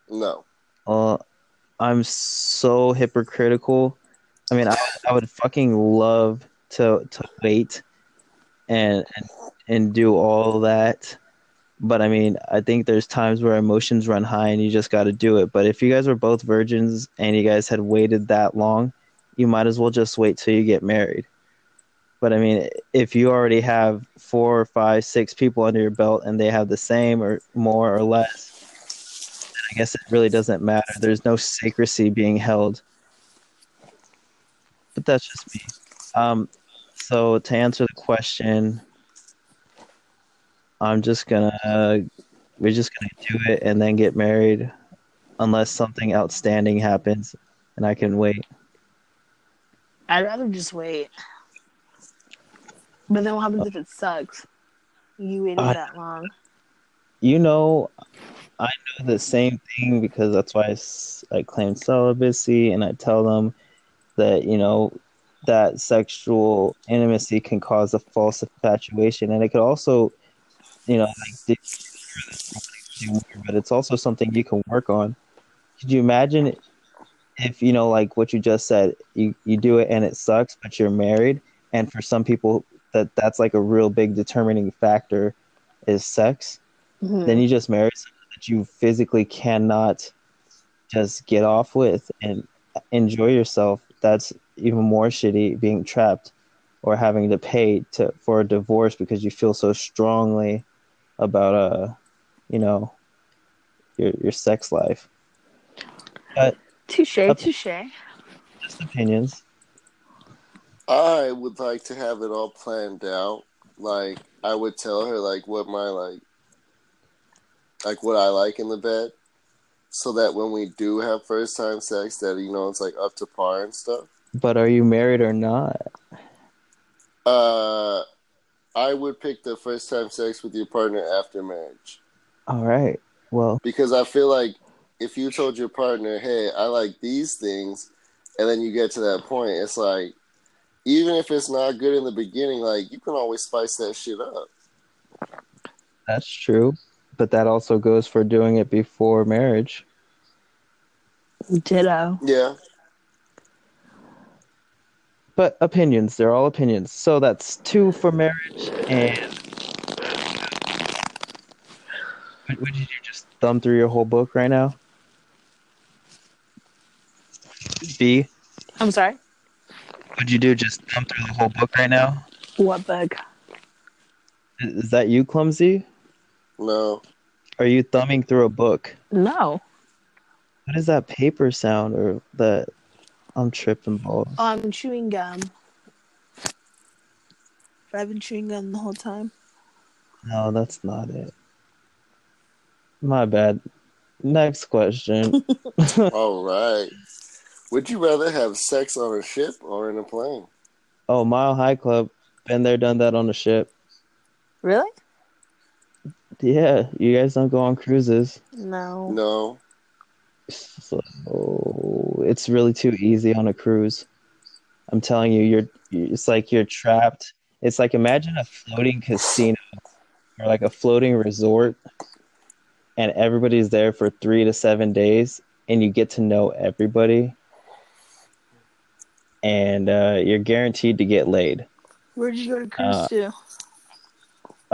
S3: No.
S1: Uh, I'm so hypocritical. I mean, I, I would fucking love to to wait and and do all that, but I mean, I think there's times where emotions run high and you just got to do it. But if you guys were both virgins and you guys had waited that long, you might as well just wait till you get married. But I mean, if you already have four or five, six people under your belt and they have the same or more or less, I guess it really doesn't matter. There's no secrecy being held. But that's just me. Um, so to answer the question, I'm just gonna we're just gonna do it and then get married, unless something outstanding happens, and I can wait.
S2: I'd rather just wait. But then what happens if it sucks? You waited
S1: I-
S2: that long.
S1: You know, I know the same thing because that's why I claim celibacy, and I tell them that you know that sexual intimacy can cause a false infatuation, and it could also, you know, like dig you more, but it's also something you can work on. Could you imagine if you know, like what you just said, you you do it and it sucks, but you're married, and for some people that that's like a real big determining factor is sex
S2: Mhm.
S1: then you just marry someone that you physically cannot just get off with and enjoy yourself. That's even more shitty being trapped or having to pay to for a divorce because you feel so strongly about uh you know your your sex life.
S2: Touche,
S1: Up-
S2: touche.
S1: Just opinions.
S3: I would like to have it all planned out. Like I would tell her like what my like like what I like in the bed. So that when we do have first time sex that you know it's like up to par and stuff.
S1: But are you married or not?
S3: Uh I would pick the first time sex with your partner after marriage.
S1: All right. Well,
S3: Because I feel like if you told your partner, Hey, I like these things and then you get to that point, it's like even if it's not good in the beginning, like you can always spice that shit up.
S1: that's true. But that also goes for doing it before marriage.
S2: Ditto.
S3: Yeah.
S1: But opinions, they're all opinions. So that's two for marriage and What did you just thumb through your whole book right now? B,
S2: I'm sorry.
S1: What'd you do just thumb through the whole book right now?
S2: What book?
S1: Is that you, clumsy?
S3: No.
S1: Are you thumbing through a book?
S2: No.
S1: What is that paper sound or that I'm tripping balls?
S2: Oh, I'm chewing gum. I've been chewing gum the whole time.
S1: No, that's not it. My bad. Next question.
S3: All right. Would you rather have sex on a ship or in a plane?
S1: oh, Mile High Club. Been there, done that on a ship.
S2: Really?
S1: Yeah, you guys don't go on cruises.
S2: No.
S3: No.
S1: So it's really too easy on a cruise. I'm telling you, you're it's like you're trapped. It's like imagine a floating casino or like a floating resort and everybody's there for 3 to 7 days and you get to know everybody and uh, you're guaranteed to get laid.
S2: Where'd you go to cruise
S1: Uh,
S2: to?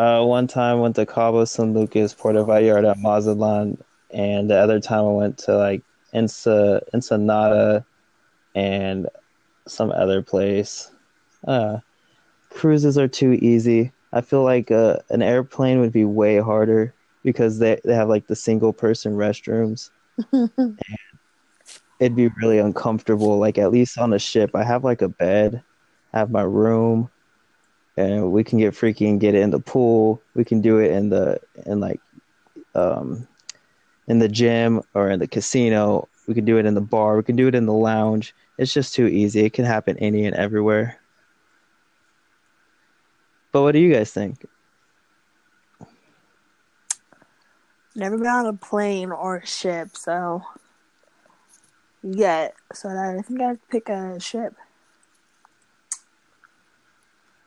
S1: Uh, one time went to Cabo San Lucas, Puerto Vallarta, Mazatlan, and the other time I went to like Ensa, Ensenada and some other place. Uh, cruises are too easy. I feel like uh, an airplane would be way harder because they, they have like the single person restrooms. It'd be really uncomfortable. Like at least on a ship, I have like a bed, I have my room, and we can get freaky and get it in the pool. We can do it in the in like um in the gym or in the casino. We can do it in the bar. We can do it in the lounge. It's just too easy. It can happen any and everywhere. But what do you guys think?
S2: Never been on a plane or a ship, so yet. So I think I'd pick a ship.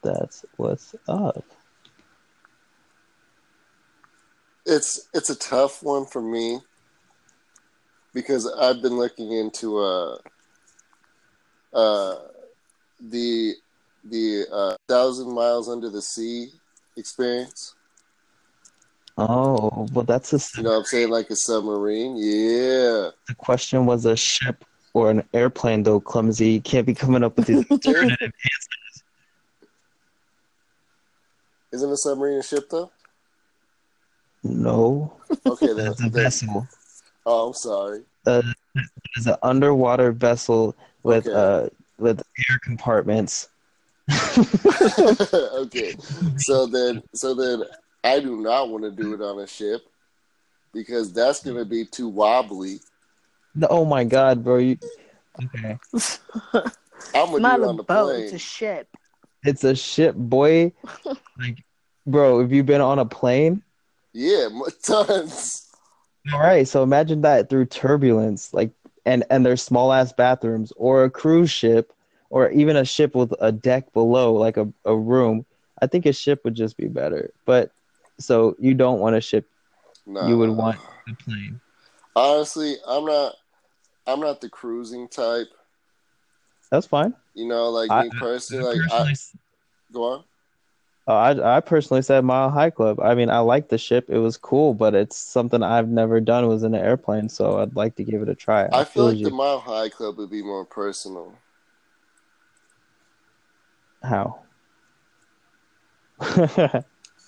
S1: That's what's up.
S3: It's it's a tough one for me because I've been looking into uh uh the the uh, thousand miles under the sea experience.
S1: Oh, well, that's a.
S3: You know what I'm saying? Like a submarine. Yeah.
S1: The question was a ship or an airplane, though. Clumsy, you can't be coming up with these alternative
S3: Isn't a submarine a ship though?
S1: No,
S3: Okay,
S1: that's a vessel.
S3: oh, I'm sorry.
S1: It's an underwater vessel with
S3: Okay.
S1: uh with air compartments.
S3: okay. So then, so then, I do not want to do it on a ship because that's gonna be too wobbly.
S1: No, oh my god, bro! You, okay,
S3: I'm gonna
S2: Not
S3: do it
S2: a
S3: on the
S2: boat,
S3: plane.
S2: it's a ship.
S1: It's a ship, boy. like, bro, have you been on a plane?
S3: Yeah, tons.
S1: All right, so imagine that through turbulence, like, and and there's small ass bathrooms, or a cruise ship, or even a ship with a deck below, like a, a room. I think a ship would just be better. But so you don't want a ship,
S3: Nah.
S1: you would want a plane.
S3: Honestly, I'm not. I'm not the cruising type.
S1: That's fine.
S3: You know, like
S1: I-
S3: me personally.
S1: I
S3: Like,
S1: personally,
S3: I go on.
S1: oh, I I personally said Mile High Club. I mean, I like the ship; it was cool, but it's something I've never done. Was in an airplane, so I'd like to give it a try.
S3: I feel like
S1: you.
S3: the Mile High Club would be more personal.
S1: how.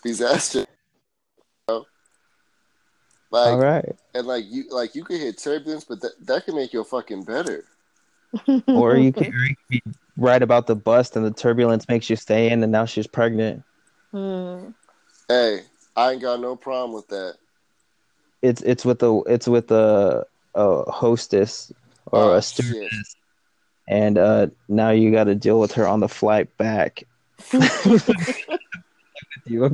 S3: These astros. Like
S1: All right.
S3: and like you like you could hit turbulence, but that that can make you fucking better.
S1: Or you or you could be right about the bust and the turbulence makes you stay in and now she's pregnant
S2: Hmm.
S3: Hey, I ain't got no problem with that.
S1: it's it's with the it's with a, a hostess or
S3: Oh,
S1: a
S3: shit.
S1: stewardess and uh now you got to deal with her on the flight back you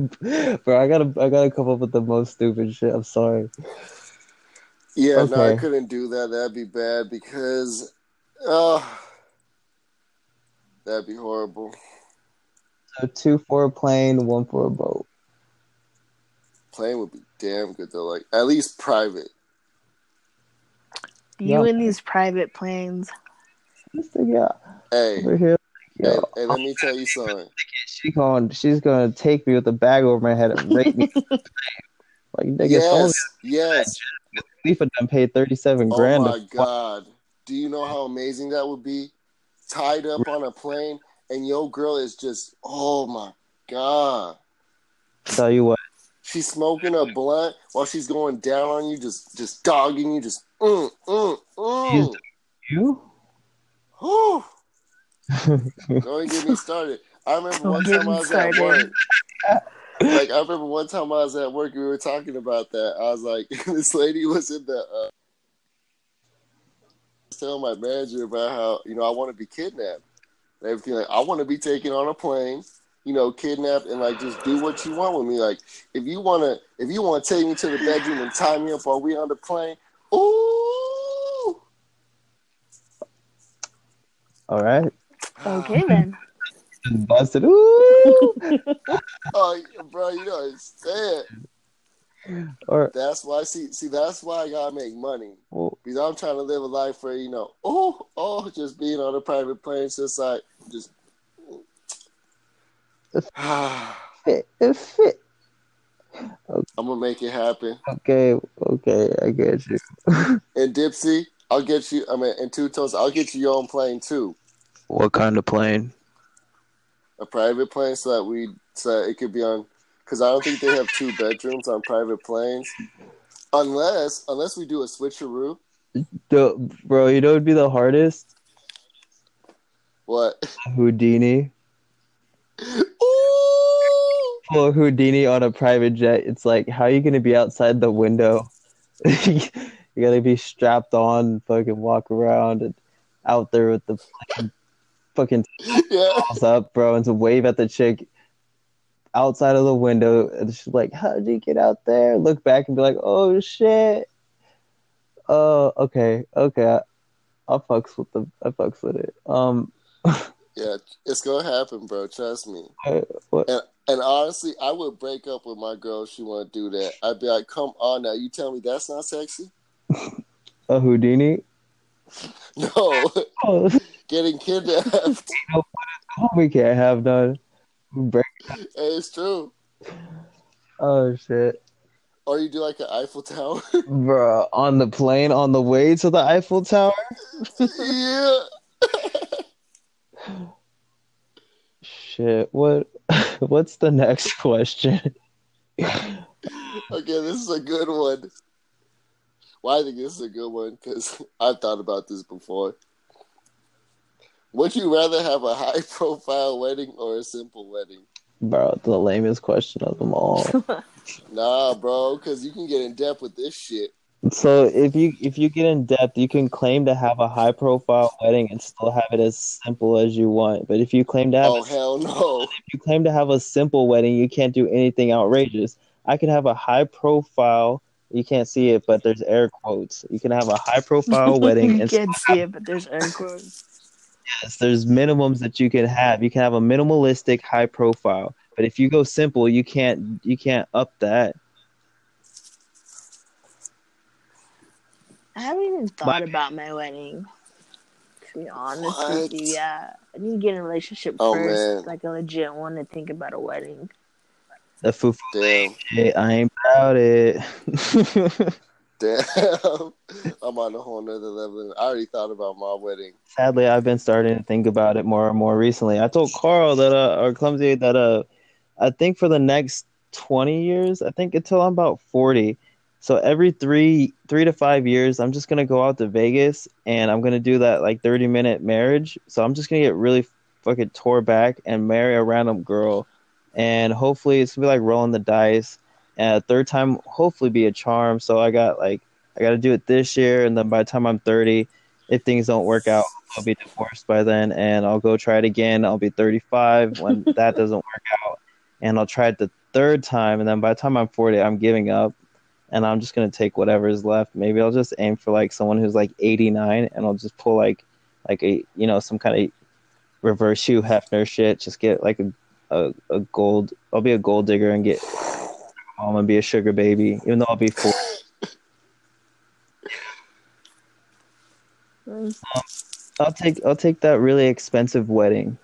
S1: bro i gotta i gotta come up with the most stupid shit i'm sorry
S3: Yeah, no, I couldn't do that. That'd be bad because, oh, that'd be horrible.
S1: so two for a plane one for a boat
S3: Plane would be damn good though. Like at least private.
S2: You
S1: Yeah.
S2: in these private planes.
S1: Yeah
S3: Hey,
S1: over here Yo,
S3: hey, let me tell you something.
S1: she going she's gonna take me with a bag over my head and rape me like nigga
S3: Yes, yes.
S1: Khalifa done paid 37
S3: Oh
S1: grand.
S3: my
S1: to fly-
S3: god. Do you know how amazing that would be? Tied up on a plane and your girl is just, oh my god.
S1: Tell you what,
S3: She's smoking a blunt while she's going down on you, just just dogging you, just mm, mm, mm.
S1: you.
S3: Whew. Don't get me started. I remember
S2: Don't
S3: one time I was at work. Like I remember one time I was at work, we were talking about that. I was like, this lady was in the. Uh, telling my manager about how you know I want to be kidnapped and everything. Like I want to be taken on a plane, you know, kidnapped and like just do what you want with me. Like if you wanna, if you want to take me to the bedroom and tie me up while we on the plane, ooh.
S1: All right,
S2: Okay then.
S1: busted. Ooh.
S3: Oh, bro, you know it's sad.
S1: Or
S3: That's why. See, see, that's why I gotta make money
S1: well,
S3: because I'm trying to live a life where you know, oh, oh, just being on a private plane, it's just like just. I'm
S1: fit, I'm
S3: gonna make it happen.
S1: Okay, okay, I get you.
S3: And Dipsy, I'll get you. I mean, and Two Tones, I'll get you your own plane too,
S1: What kind of plane?
S3: a private plane, so that we, so that it could be on. Because I don't think they have two bedrooms on private planes, unless unless we do a switcheroo.
S1: The, bro, you know it would be the hardest?
S3: What?
S1: Houdini.
S3: Ooh!
S1: Pull Houdini on a private jet. It's like, how are you gonna be outside the window? you gotta be strapped on, fucking walk around and out there with the fucking, fucking
S3: Yeah.
S1: up, bro, and to wave at the chick outside of the window. And she's like, How'd you get out there? Look back and be like, Oh shit. Oh, okay, okay. I, I'll fucks with the I fucks with it. Um
S3: Yeah, it's gonna happen, bro. Trust me.
S1: what
S3: And honestly, I would break up with my girl if she want to do that. I'd be like, "Come on now, you tell me that's not sexy?
S1: a Houdini?
S3: No,
S1: Oh,
S3: getting kidnapped.
S1: we can't have none. Break
S3: it's true.
S1: Oh shit.
S3: Or you do like an Eiffel Tower.
S1: Bro, on the plane on the way to the Eiffel Tower?
S3: yeah.
S1: Shit, what what's the next question?
S3: Okay, this is a good one. Well, I think this is a good one because I've thought about this before. Would you rather have a high profile wedding or a simple wedding?
S1: Bro, the lamest question of them all.
S3: Nah, bro, because you can get in depth with this shit.
S1: So if you if you get in depth, you can claim to have a high profile wedding and still have it as simple as you want. But if you claim to have
S3: Oh,
S1: a,
S3: hell no.
S1: if you claim to have a simple wedding, you can't do anything outrageous. I could have a high profile. You can't see it, but there's air quotes. You can have a high profile wedding
S2: you
S1: and
S2: can't see it, but there's air quotes.
S1: Yes, there's minimums that you can have. You can have a minimalistic high profile, but if you go simple, you can't you can't up that.
S2: I haven't even thought
S1: My-
S2: about my wedding. To be honest
S3: What?
S2: with you, yeah. I need to get in a relationship
S3: Oh,
S2: first,
S3: man.
S2: like a legit one, to think about a wedding.
S1: The foo
S3: Damn.
S1: shit, I ain't about it.
S3: Damn. I'm on a whole nother level. I already thought about my wedding.
S1: Sadly, I've been starting to think about it more and more recently. I told Carl that uh or Clumsy that uh I think for the next 20 years, I think until I'm about 40. So every 3 3 to 5 years, I'm just to go out to Vegas and I'm to do that like 30 minute marriage. So I'm just to get really fucking tore back and marry a random girl and hopefully it's to be like rolling the dice. And a third time hopefully be a charm. So I got like I got to do it this year and then by the time I'm 30, if things don't work out, I'll be divorced by then and I'll go try it again. I'll be 35 when that doesn't work out. And I'll try it the third time. And then by the time I'm 40, I'm giving up and I'm just going to take whatever is left. Maybe I'll just aim for like someone who's like 89 and I'll just pull like, like a, you know, some kind of reverse Hugh Hefner shit. Just get like a, a, a gold, I'll be a gold digger and get, I'm going to be a sugar baby, even though I'll be 40.
S2: Mm.
S1: I'll take, I'll take that really expensive wedding.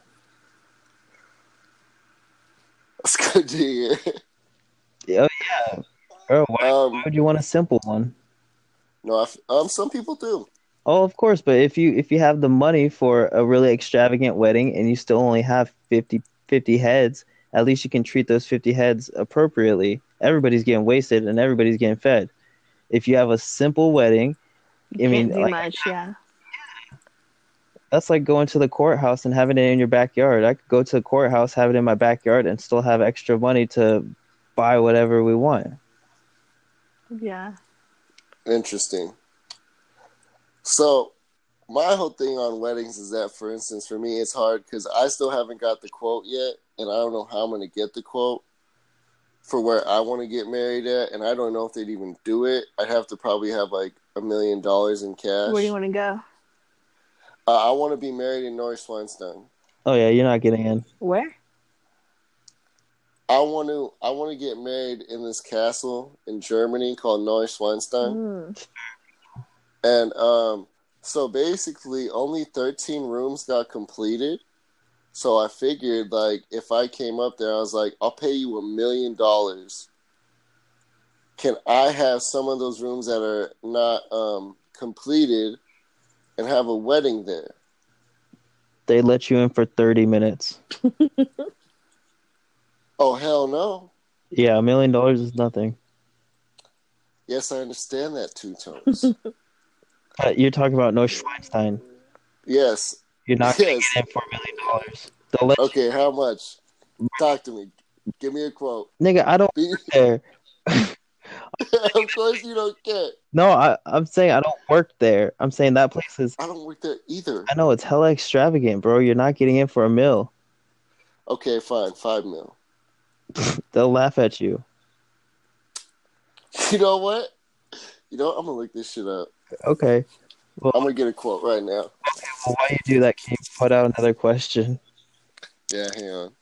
S3: That's good to hear.
S1: Oh yeah, bro. Why,
S3: Um,
S1: why would you want a simple one?
S3: no, I f um, some people do.
S1: Oh, of course, but if you if you have the money for a really extravagant wedding and you still only have 50, 50 heads, at least you can treat those 50 heads appropriately. Everybody's getting wasted and everybody's getting fed. If you have a simple wedding, I mean,
S2: do
S1: like,
S2: much, yeah.
S1: that's like going to the courthouse and having it in your backyard. I could go to the courthouse, have it in my backyard, and still have extra money to buy whatever we want.
S2: Yeah.
S3: Interesting. So, my whole thing on weddings is that, for instance, for me, it's hard because I still haven't got the quote yet, and I don't know how I'm going to get the quote for where I want to get married at, and I don't know if they'd even do it. I'd have to probably have like a million dollars in cash.
S2: Where do you want to go?
S3: uh, I want to be married in Neuschwanstein.
S1: Oh yeah, you're not getting in.
S2: Where?
S3: I want to I want to get married in this castle in Germany called Neuschwanstein.
S2: Mm.
S3: And um, so basically, only 13 rooms got completed. So I figured, like, if I came up there, I was like, I'll pay you a million dollars. Can I have some of those rooms that are not um, completed and have a wedding there?
S1: They let you in for 30 minutes.
S3: Oh, hell no.
S1: Yeah, a million dollars is nothing.
S3: Yes, I understand that, Two Tones.
S1: But you're talking about no Schweinstein.
S3: yes.
S1: You're not going to
S3: Yes.
S1: get in for a million dollars. They'll
S3: Okay, how much? Talk to me. Give me a quote.
S1: Nigga, I don't
S3: Be-
S1: work there.
S3: of course you don't get.
S1: No, I, I'm saying I don't work there. I'm saying that place is.
S3: I don't work there either.
S1: I know it's hella extravagant, bro. You're not getting in for a meal.
S3: Okay, fine. Five mil.
S1: They'll laugh at you.
S3: You know what? You know, what? I'm gonna look this shit up.
S1: Okay.
S3: I'm gonna get a quote right now.
S1: Well, while you do that, can you put out another question?
S3: Yeah, hang on.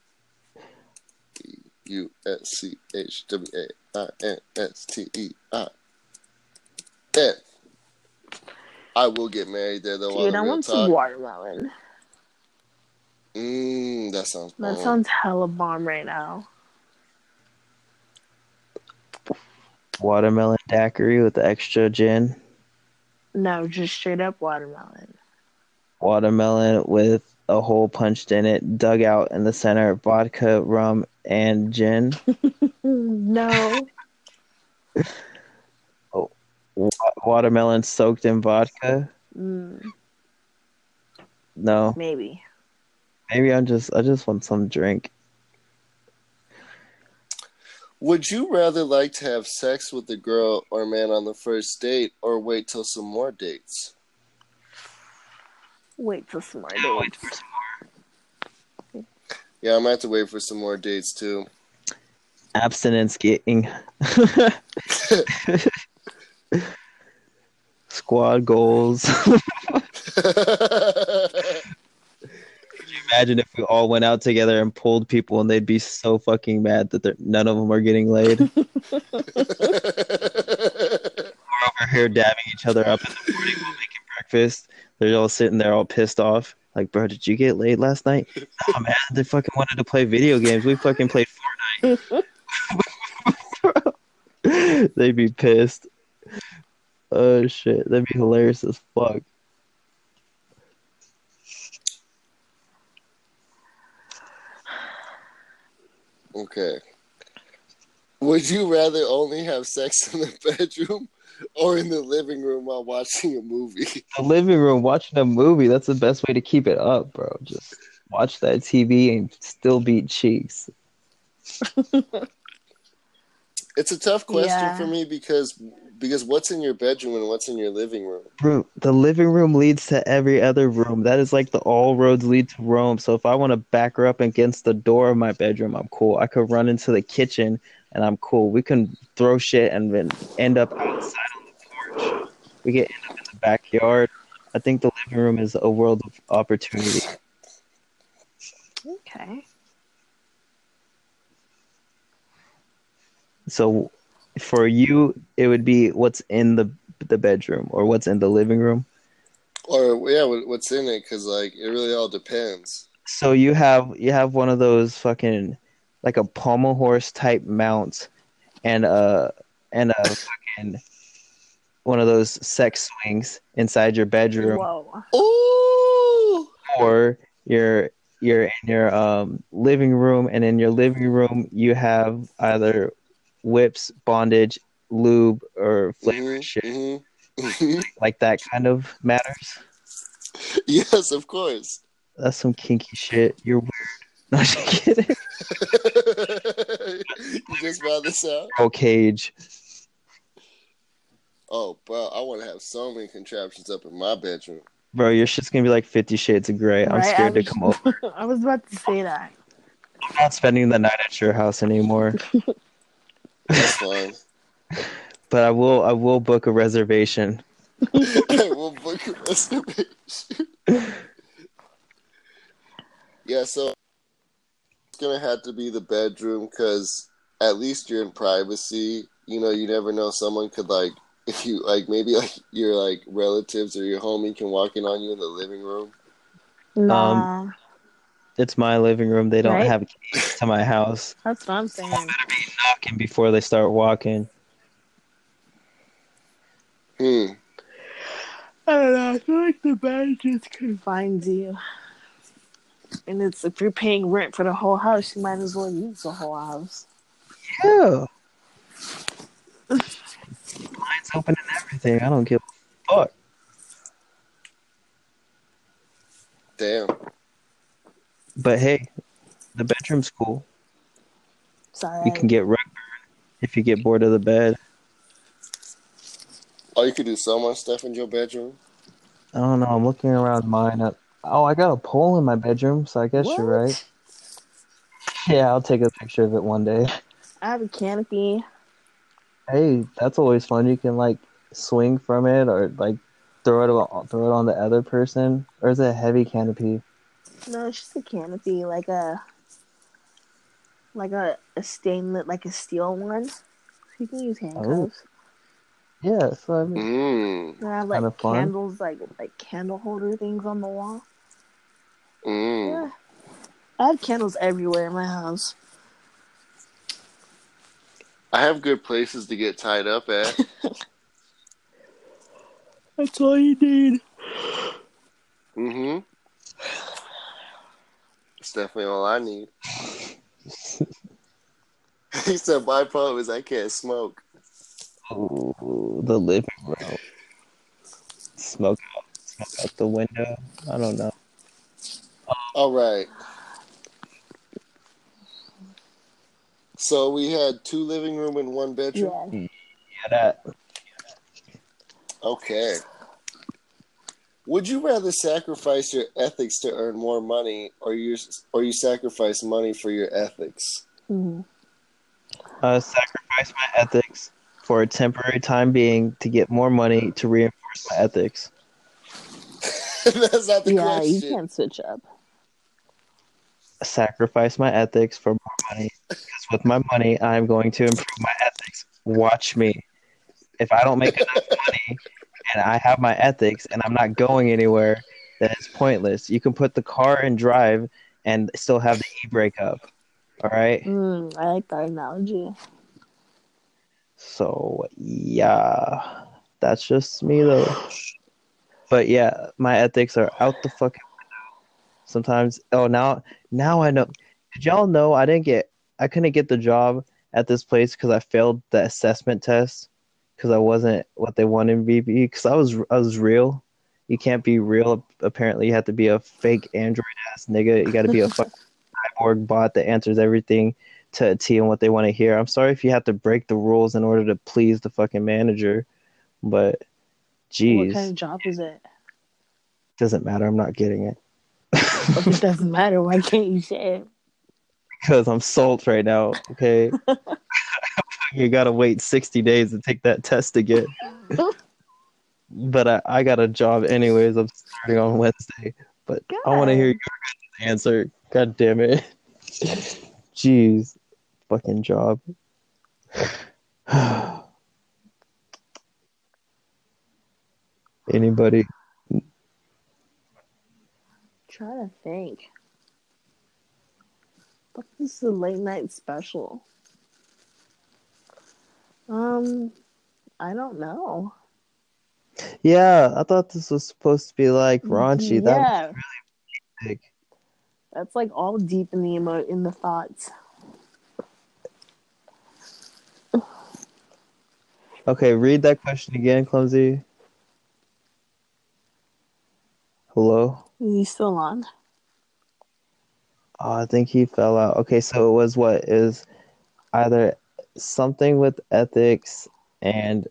S3: E U S C H W A I N S T E I N. I will get married there though.
S2: Dude, I want
S3: real
S2: some watermelon.
S3: Mmm, that sounds.
S2: That sounds hella bomb right now.
S1: Watermelon daiquiri with the extra gin.
S2: No, just straight up watermelon.
S1: Watermelon with a hole punched in it, dug out in the center, vodka, rum, and gin.
S2: No.
S1: Wa- watermelon soaked in vodka.
S2: Mm,
S1: No,
S2: maybe.
S1: maybe I'm just I just want some drink.
S3: Would you rather like to have sex with a girl or man on the first date, or wait till some more dates?
S2: Wait till some more dates.
S3: Yeah, I'm gonna have to wait for some more dates too.
S1: Abstinence getting squad goals. Imagine if we all went out together and pulled people, and they'd be so fucking mad that they're- none of them are getting laid. We're over here dabbing each other up in the morning while making breakfast. They're all sitting there all pissed off. Like, bro, did you get laid last night? Oh man, they fucking wanted to play video games. We fucking played Fortnite. They'd be pissed. Oh shit, that'd be hilarious as fuck.
S3: Okay. Would you rather only have sex in the bedroom or in the living room while watching a movie?
S1: The living room watching a movie, that's the best way to keep it up, bro. Just watch that TV and still beat cheeks.
S3: It's a tough question
S2: Yeah.
S3: for me because because what's in your bedroom and what's in your living room?
S1: Bro, the living room leads to every other room. That is like the all roads lead to Rome. So if I want to back her up against the door of my bedroom, I'm cool. I could run into the kitchen and I'm cool. We can throw shit and then end up outside on the porch. We get end up in the backyard. I think the living room is a world of opportunity.
S2: Okay.
S1: So for you, it would be what's in the the bedroom or what's in the living room.
S3: Or yeah, what's in it? Because like it really all depends.
S1: So you have you have one of those fucking like a pommel horse type mount and a and a fucking one of those sex swings inside your bedroom,
S2: Whoa.
S3: Ooh.
S1: or you're you're in your um, living room, and in your living room you have either whips, bondage, lube, or flavor
S3: Mhm,
S1: shit.
S3: mhm, mhm.
S1: Like that kind of matters.
S3: yes, of course.
S1: That's some kinky shit. You're weird. No, just kidding.
S3: you just found this out?
S1: Roll cage.
S3: Oh, bro, I want to have so many contraptions up in my bedroom.
S1: Bro, your shit's gonna be like Fifty Shades of Grey. I'm
S2: Right,
S1: scared
S2: I
S1: to come over.
S2: I was about to say that.
S1: I'm not spending the night at your house anymore.
S3: That's fine.
S1: But I will. I will book a reservation.
S3: we'll book a reservation. yeah, so it's gonna have to be the bedroom because at least you're in privacy. You know, you never know. Someone could like, if you like, maybe like your like relatives or your homie can walk in on you in the living room.
S2: Nah, um,
S1: It's my living room. They don't
S2: Right.
S1: have keys to my house.
S2: that's what I'm saying.
S1: I better be knocking before they start walking.
S3: Hmm.
S2: I don't know. I feel like the bed just confines you. And it's if you're paying rent for the whole house, you might as well use the whole house.
S1: Yeah. Lines open and everything. I don't give a fuck.
S3: Damn.
S1: But hey, the bedroom's cool.
S2: Sorry.
S1: You can get rug burn if you get bored of the bed.
S3: Oh, you could do so much stuff in your bedroom.
S1: I don't know. I'm looking around mine. Up. Oh, I got a pole in my bedroom, so I guess
S2: What?
S1: you're right. Yeah, I'll take a picture of it one day.
S2: I have a canopy.
S1: Hey, that's always fun. You can like swing from it or like throw it on, throw it on the other person. Or is it a heavy canopy?
S2: No, it's just a canopy, like a like a, a stainless, like a steel one. So You can use handcuffs.
S1: Yeah, so I mean,
S3: Mm.
S2: I have like
S1: Kinda fun.
S2: candles, like like candle holder things on the wall.
S3: Mm.
S2: Yeah, I have candles everywhere in my house.
S3: I have good places to get tied up at.
S2: That's all you need.
S3: mm-hmm. It's definitely all I need. he said, "My problem is I can't smoke."
S1: ooh, the living room. Smoke out, smoke out the window. I don't know.
S3: All right. So we had two living room and one bedroom.
S2: Yeah.
S1: Yeah, that.
S3: Okay. Would you rather sacrifice your ethics to earn more money, or you or you sacrifice money for your ethics?
S2: hmm
S1: Uh, sacrifice my ethics for a temporary time being to get more money to reinforce my ethics.
S3: That's not the
S2: Yeah, you can't switch up.
S1: Sacrifice my ethics for more money because with my money, I'm going to improve my ethics. Watch me. If I don't make enough money and I have my ethics and I'm not going anywhere, then it's pointless. You can put the car in drive and still have the e brake up. All right.
S2: Mm, I like that analogy.
S1: So yeah, that's just me though. But yeah, my ethics are out the fucking window. Sometimes, oh now, now I know. Did y'all know I didn't get, I couldn't get the job at this place because I failed the assessment test because I wasn't what they wanted me to be. Because I was, I was real. You can't be real. Apparently, you have to be a fake android ass nigga. You got to be a fucking cyborg bot that answers everything to a T and what they want to hear. I'm sorry if you have to break the rules in order to please the fucking manager, but geez,
S2: What kind of job is it?
S1: doesn't matter. I'm not getting it
S2: If it doesn't matter, why can't you say it?
S1: because I'm salt right now. Okay, you gotta wait 60 days to take that test again. but I, I got a job anyways. I'm starting on Wednesday, but I want to hear your answer. God damn it, jeez, fucking job. Anybody?
S2: trying to think. What is the late night special? Um, I don't know.
S1: Yeah, I thought this was supposed to be like raunchy. That
S2: yeah,
S1: big.
S2: that's like all deep in the emo in the thoughts.
S1: Okay, read that question again, clumsy. Hello.
S2: Is he still on?
S1: Oh, I think he fell out. Okay, so it was what is either something with ethics and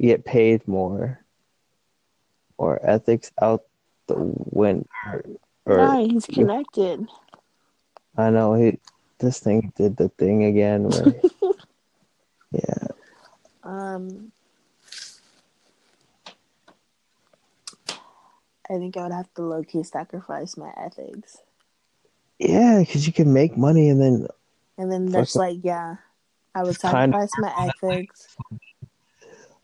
S1: get paid more, or ethics out the window. Or
S2: yeah, he's connected.
S1: I know he. This thing did the thing again. Where, yeah.
S2: Um, I think I would have to low key sacrifice my ethics,
S1: Yeah, because you can make money and then
S2: and then that's like, yeah, I would sacrifice my ethics,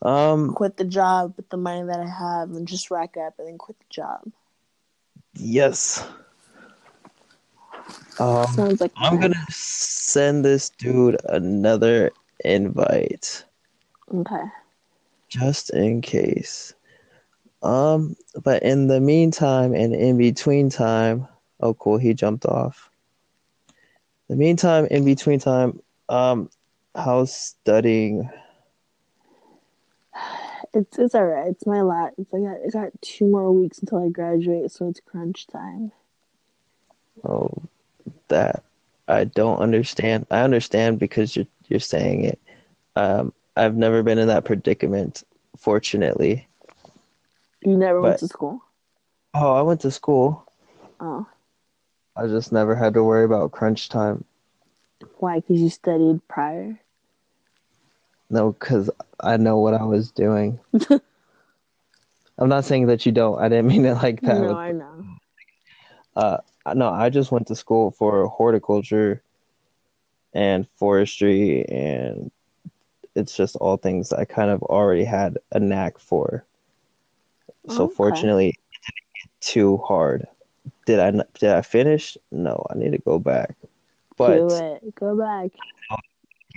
S1: um
S2: quit the job with the money that I have, and just rack up, and then quit the job.
S1: yes. Um,
S2: Sounds like
S1: I'm gonna send this dude another invite
S2: Okay.
S1: just in case. Um, but in the meantime and in between time, oh cool, he jumped off. The meantime, in between time, um, how's studying?
S2: It's it's alright. It's my last. It's I got I got two more weeks until I graduate, so it's crunch time.
S1: Oh, that I don't understand. I understand because you're you're saying it. Um, I've never been in that predicament, fortunately.
S2: You never went to school.
S1: Oh, I went to school.
S2: Oh,
S1: I just never had to worry about crunch time.
S2: why? Because you studied prior.
S1: No, because I know what I was doing. I'm not saying that you don't. I didn't mean it like that.
S2: No, I know.
S1: Uh, no, I just went to school for horticulture and forestry, and it's just all things I kind of already had a knack for. So
S2: Okay.
S1: fortunately, it didn't get too hard. Did I did I finish? No, I need to go back.
S2: Do it. Go back.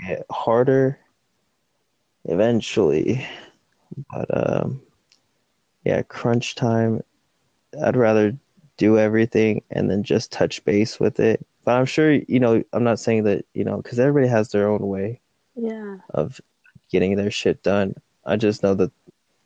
S1: get harder eventually. But um yeah, crunch time. I'd rather do everything and then just touch base with it. But I'm sure, you know, I'm not saying that, you know, because everybody has their own way
S2: Yeah.
S1: of getting their shit done. I just know that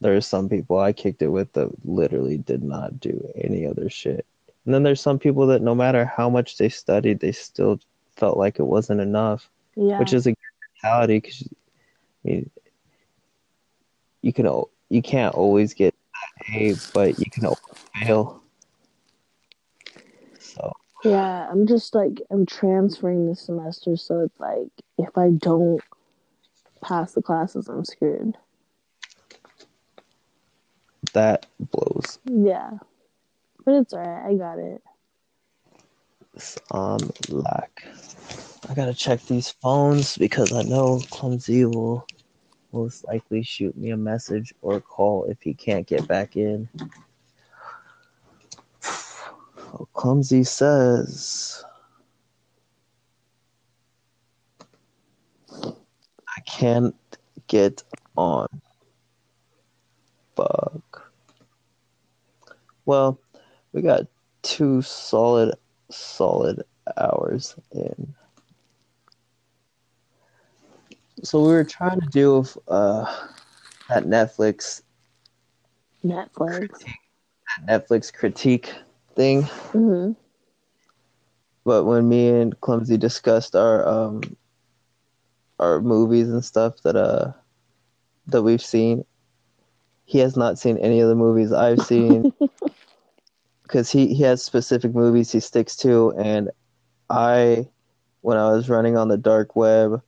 S1: there are some people I kicked it with that literally did not do any other shit. And then there's some people that no matter how much they studied, they still felt like it wasn't enough
S2: Yeah.
S1: which is a good mentality because I mean, you can you can't always get A, but you can always fail. So
S2: Yeah, I'm just like I'm transferring this semester, so it's like if I don't pass the classes, I'm screwed.
S1: that blows.
S2: Yeah, but it's alright. I got it.
S1: Um, lack. I gotta check these phones because I know Clumsy will most likely shoot me a message or call if he can't get back in. Oh, Clumsy says. I can't get on. Bug. Well, we got two solid, solid hours in. So we were trying to do uh, that Netflix
S2: Netflix.
S1: Netflix critique thing,
S2: hmm
S1: but when me and Clumsy discussed our um our movies and stuff that uh that we've seen, he has not seen any of the movies I've seen. Because he he has specific movies he sticks to, and I, when I was running on the dark web,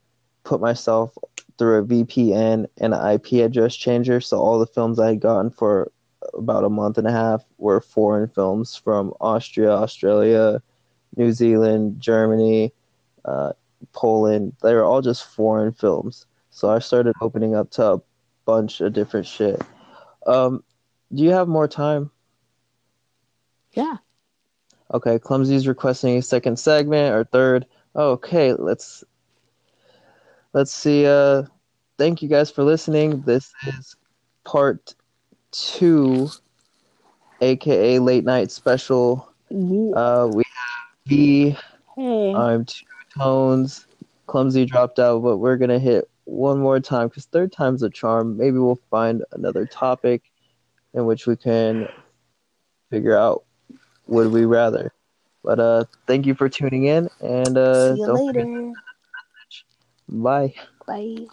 S1: put myself through a VPN and an IP address changer, so all the films I had gotten for about a month and a half were foreign films from Austria, Australia, New Zealand, Germany, uh, Poland. They were all just foreign films. So I started opening up to a bunch of different shit. Um, do you have more time?
S2: Yeah.
S1: Okay, Clumsy's requesting a second segment or third. Okay, let's let's see. Uh, thank you guys for listening. This is part two, aka late night special.
S2: Yeah.
S1: Uh, we have V.
S2: Hey.
S1: I'm two tones. Clumsy dropped out, but we're gonna hit one more time because third time's a charm. Maybe we'll find another topic in which we can figure out would we rather. But uh, thank you for tuning in, and uh,
S2: See you
S1: don't forget-
S2: later.
S1: Bye.
S2: Bye.